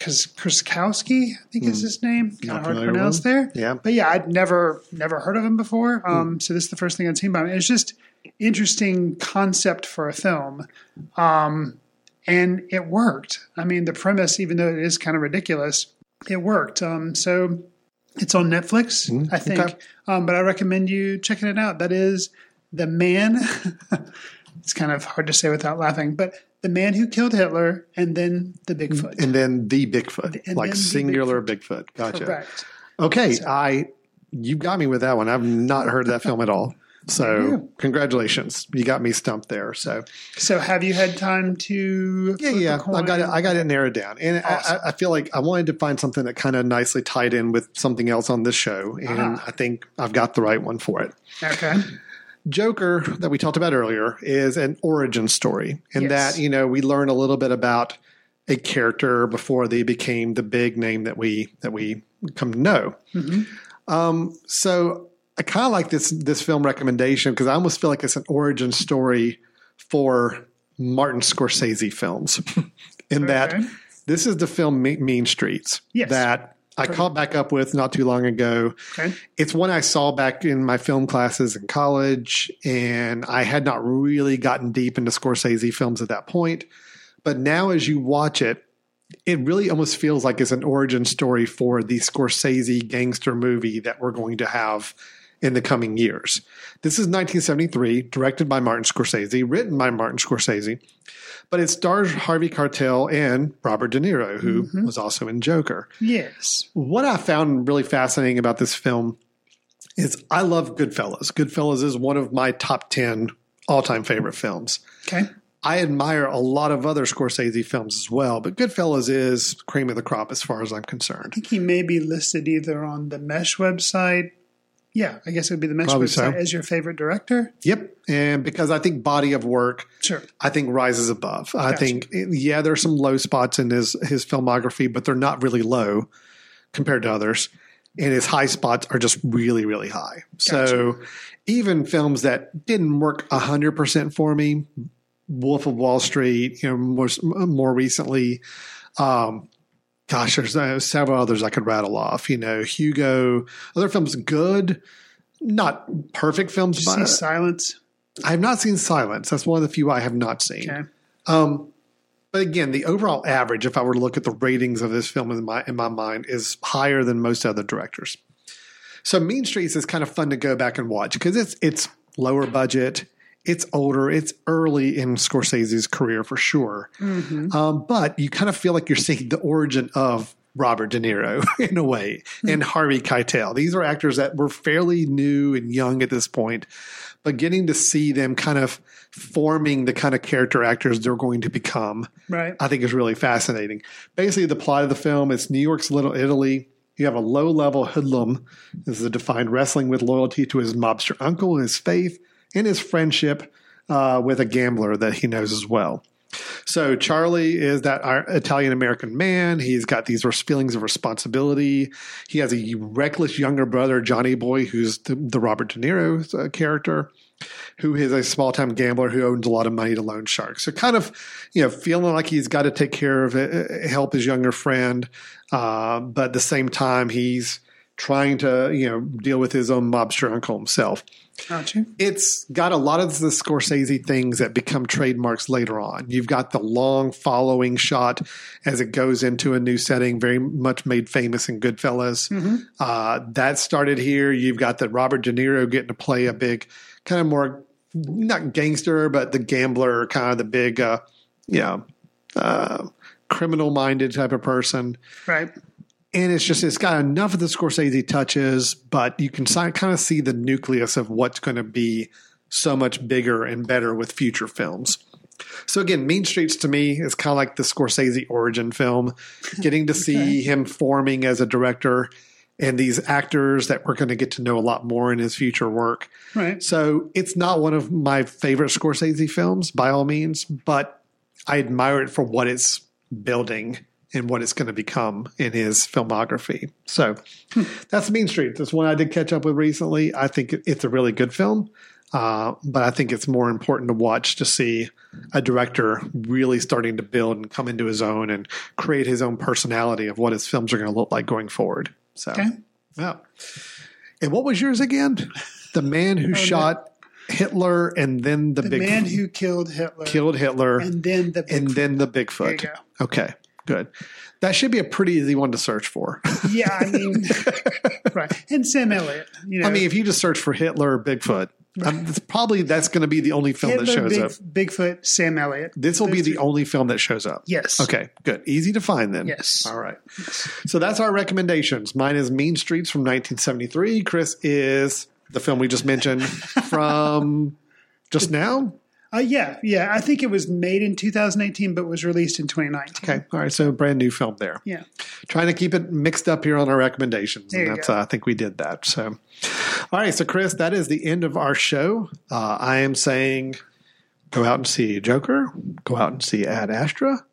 Krzykowski, I think is his name. Kind of hard to pronounce there. Yeah. But yeah, I'd never never heard of him before. Um, So this is the first thing I'd seen by him. It's just interesting concept for a film, um, and it worked. I mean, the premise, even though it is kind of ridiculous, it worked. Um, so it's on Netflix, I think. okay. Um, but I recommend you checking it out. That is the man. it's kind of hard to say without laughing, but the man who killed Hitler, and then the Bigfoot. And then the Bigfoot, And like singular Bigfoot. Gotcha. Correct. Okay, I you got me with that one. I've not heard that film at all. So congratulations, you got me stumped there. So So have you had time to? yeah, yeah, I got it. I got it narrowed down, and Awesome. I, I feel like I wanted to find something that kind of nicely tied in with something else on this show, and Ah. I think I've got the right one for it. Okay. Joker that we talked about earlier is an origin story, in Yes. that you know we learn a little bit about a character before they became the big name that we that we come to know. Um, so I kind of like this this film recommendation because I almost feel like it's an origin story for Martin Scorsese films, in that this is the film Me- Mean Streets Yes. that I caught back up with not too long ago. Okay. It's one I saw back in my film classes in college, and I had not really gotten deep into Scorsese films at that point. But now, as you watch it, it really almost feels like it's an origin story for the Scorsese gangster movie that we're going to have in the coming years. This is 1973, directed by Martin Scorsese, written by Martin Scorsese, but it stars Harvey Keitel and Robert De Niro, who mm-hmm. was also in Joker Yes. what I found really fascinating about this film is I love Goodfellas. Goodfellas is one of my top 10 all time favorite films. Okay. I admire a lot of other Scorsese films as well, but Goodfellas is cream of the crop as far as I'm concerned. I think he may be listed either on the Mesh website. Yeah, I guess it would be the Mesh Probably so. as your favorite director. Yep. And because I think body of work, Sure. I think rises above. I think, yeah, there are some low spots in his, his filmography, but they're not really low compared to others. And his high spots are just really, really high. So even films that didn't work 100% for me, Wolf of Wall Street, you know, more, more recently, um, gosh, there's uh, several others I could rattle off. You know, Hugo, other films good, not perfect films, Did you but see Silence? I have not seen Silence. That's one of the few I have not seen. Okay. Um, but again, the overall average, if I were to look at the ratings of this film in my in my mind, is higher than most other directors. So Mean Streets is kind of fun to go back and watch because it's it's lower budget, it's older, it's early in Scorsese's career for sure. Um, but you kind of feel like you're seeing the origin of Robert De Niro in a way and Harvey Keitel. These are actors that were fairly new and young at this point, but getting to see them kind of forming the kind of character actors they're going to become, Right. I think is really fascinating. Basically, the plot of the film is New York's Little Italy. You have a low level hoodlum, this is a defined wrestling with loyalty to his mobster uncle, and his faith, and his friendship uh, with a gambler that he knows as well. So Charlie is that Italian American man. He's got these feelings of responsibility. He has a reckless younger brother, Johnny Boy, who's the, the Robert De Niro uh, character, who is a small time gambler who owns a lot of money to loan sharks. So kind of, you know, feeling like he's got to take care of it, help his younger friend, uh, but at the same time he's trying to, you know, deal with his own mobster uncle himself Gotcha. it's got a lot of the Scorsese things that become trademarks later on. You've got the long following shot as it goes into a new setting, very much made famous in Goodfellas. Uh, that started here. You've got the Robert De Niro getting to play a big, kind of more, not gangster, but the gambler, kind of the big, uh, you know, uh, criminal minded type of person Right. And it's just it's got enough of the Scorsese touches, but you can kind of see the nucleus of what's going to be so much bigger and better with future films. So again, Mean Streets to me is kind of like the Scorsese origin film, getting to see him forming as a director and these actors that we're going to get to know a lot more in his future work. Right. So it's not one of my favorite Scorsese films by all means, but I admire it for what it's building and what it's going to become in his filmography. So that's Mean Streets. That's one I did catch up with recently. I think it's a really good film, uh, but I think it's more important to watch to see a director really starting to build and come into his own and create his own personality of what his films are going to look like going forward. So, Okay. yeah. And what was yours again? The man who shot Hitler and then the, The big man who killed Hitler. killed Hitler And then the and then the There Bigfoot. you go. Okay, good. That should be a pretty easy one to search for. Yeah, I mean, right. And Sam Elliott. You know, I mean, if you just search for Hitler or Bigfoot, Um, it's probably that's going to be the only film that shows Big, up. Bigfoot, Sam Elliott. This will be the only film that shows up. Yes. Okay, good. Easy to find then. Yes. All right. So that's our recommendations. Mine is Mean Streets from 1973. Chris is the film we just mentioned from just now. Uh, yeah, yeah. I think it was made in 2018, but was released in 2019. Okay. All right. So brand new film there. Yeah. Trying to keep it mixed up here on our recommendations. There and that's, uh, I think we did that. So, all right. So, Chris, that is the end of our show. Uh, I am saying go out and see Joker, go out and see Ad Astra.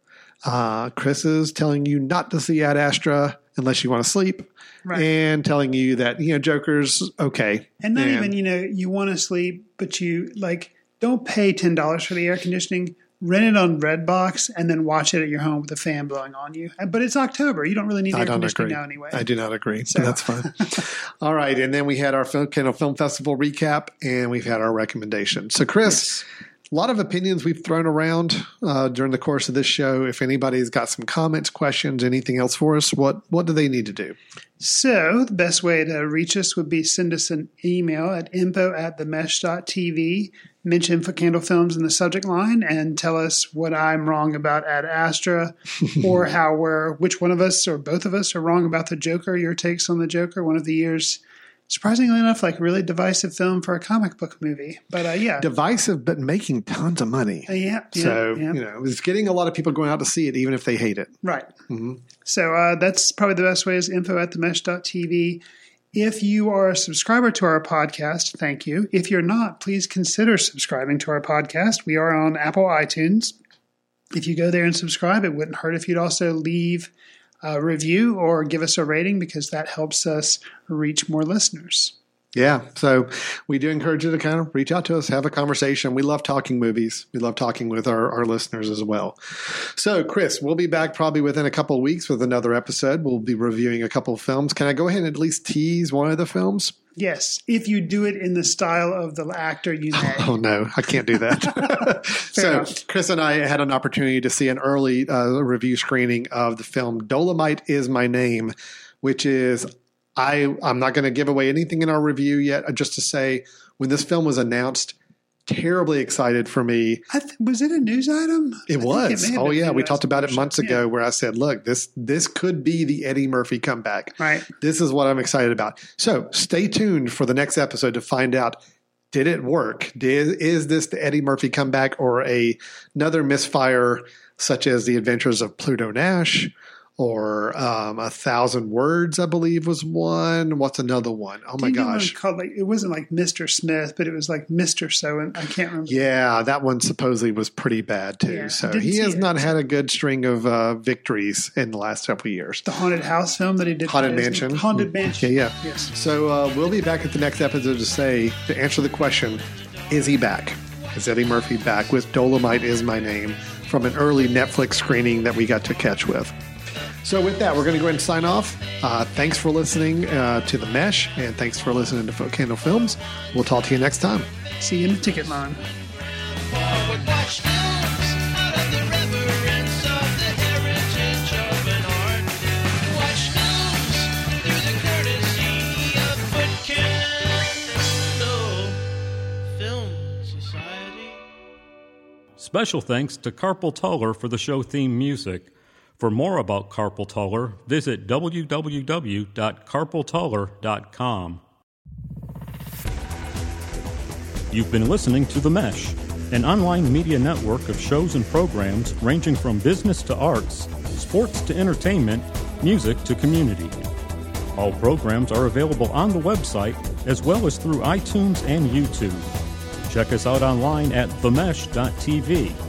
Uh, Chris is telling you not to see Ad Astra unless you want to sleep. Right. And telling you that, you know, Joker's okay. And not even, you know, you want to sleep, but you like don't pay ten dollars for the air conditioning. Rent it on Redbox and then watch it at your home with a fan blowing on you. But it's October. You don't really need I air conditioning agree. now anyway. I do not agree. So that's fine. All right. And then we had our Film, Candle Film Festival recap and we've had our recommendation. So, Chris, a lot of opinions we've thrown around uh, during the course of this show. If anybody's got some comments, questions, anything else for us, what, what do they need to do? So the best way to reach us would be send us an email at info at themesh.tv, mention Foot Candle Films in the subject line, and tell us what I'm wrong about Ad Astra, or how we're which one of us or both of us are wrong about the Joker. Your takes on the Joker, one of the year's surprisingly enough, like really divisive film for a comic book movie. But uh, yeah, Divisive, but making tons of money. Uh, yeah, yeah, so, yeah. you know, it's getting a lot of people going out to see it, even if they hate it. Right. Mm-hmm. So uh, that's probably the best way is info at the themesh.tv. If you are a subscriber to our podcast, thank you. If you're not, please consider subscribing to our podcast. We are on Apple iTunes. If you go there and subscribe, it wouldn't hurt if you'd also leave a review or give us a rating because that helps us reach more listeners. Yeah. So we do encourage you to kind of reach out to us, have a conversation. We love talking movies. We love talking with our, our listeners as well. So, Chris, we'll be back probably within a couple of weeks with another episode. We'll be reviewing a couple of films. Can I go ahead and at least tease one of the films? Yes, if you do it in the style of the actor, you may. Oh, no, I can't do that. so, enough. Chris and I had an opportunity to see an early uh, review screening of the film Dolomite is My Name, which is I I'm not going to give away anything in our review yet. uh, Just to say, when this film was announced, terribly excited for me. I th- was it a news item? It think was. have oh yeah, we talked about it months Yeah. ago, where I said, "Look, this this could be the Eddie Murphy comeback." Right. This is what I'm excited about. So stay tuned for the next episode to find out. Did it work? Did, is this the Eddie Murphy comeback or a, another misfire, such as the Adventures of Pluto Nash, or um, a thousand words? I believe was one. What's another one? Oh my gosh! Called like it wasn't like Mr. Smith, but it was like Mr. So, and I can't remember. Yeah, that one supposedly was pretty bad too. Yeah, so he has it. not had a good string of uh, victories in the last several years. The haunted house film that he did. Haunted Mansion. Haunted Mansion. Yeah, yeah. Yes. So uh, we'll be back at the next episode to say to answer the question: Is he back? Is Eddie Murphy back with Dolomite is my name from an early Netflix screening that we got to catch with? So with that, we're going to go ahead and sign off. Uh, thanks for listening uh, to the Mesh, and thanks for listening to Candle Films. We'll talk to you next time. See you in the ticket line. Special thanks to Carpal Tuller for the show theme music. For more about Carpal Tuller, visit www.carpaltuller.com. You've been listening to The Mesh, an online media network of shows and programs ranging from business to arts, sports to entertainment, music to community. All programs are available on the website as well as through iTunes and YouTube. Check us out online at themesh.tv.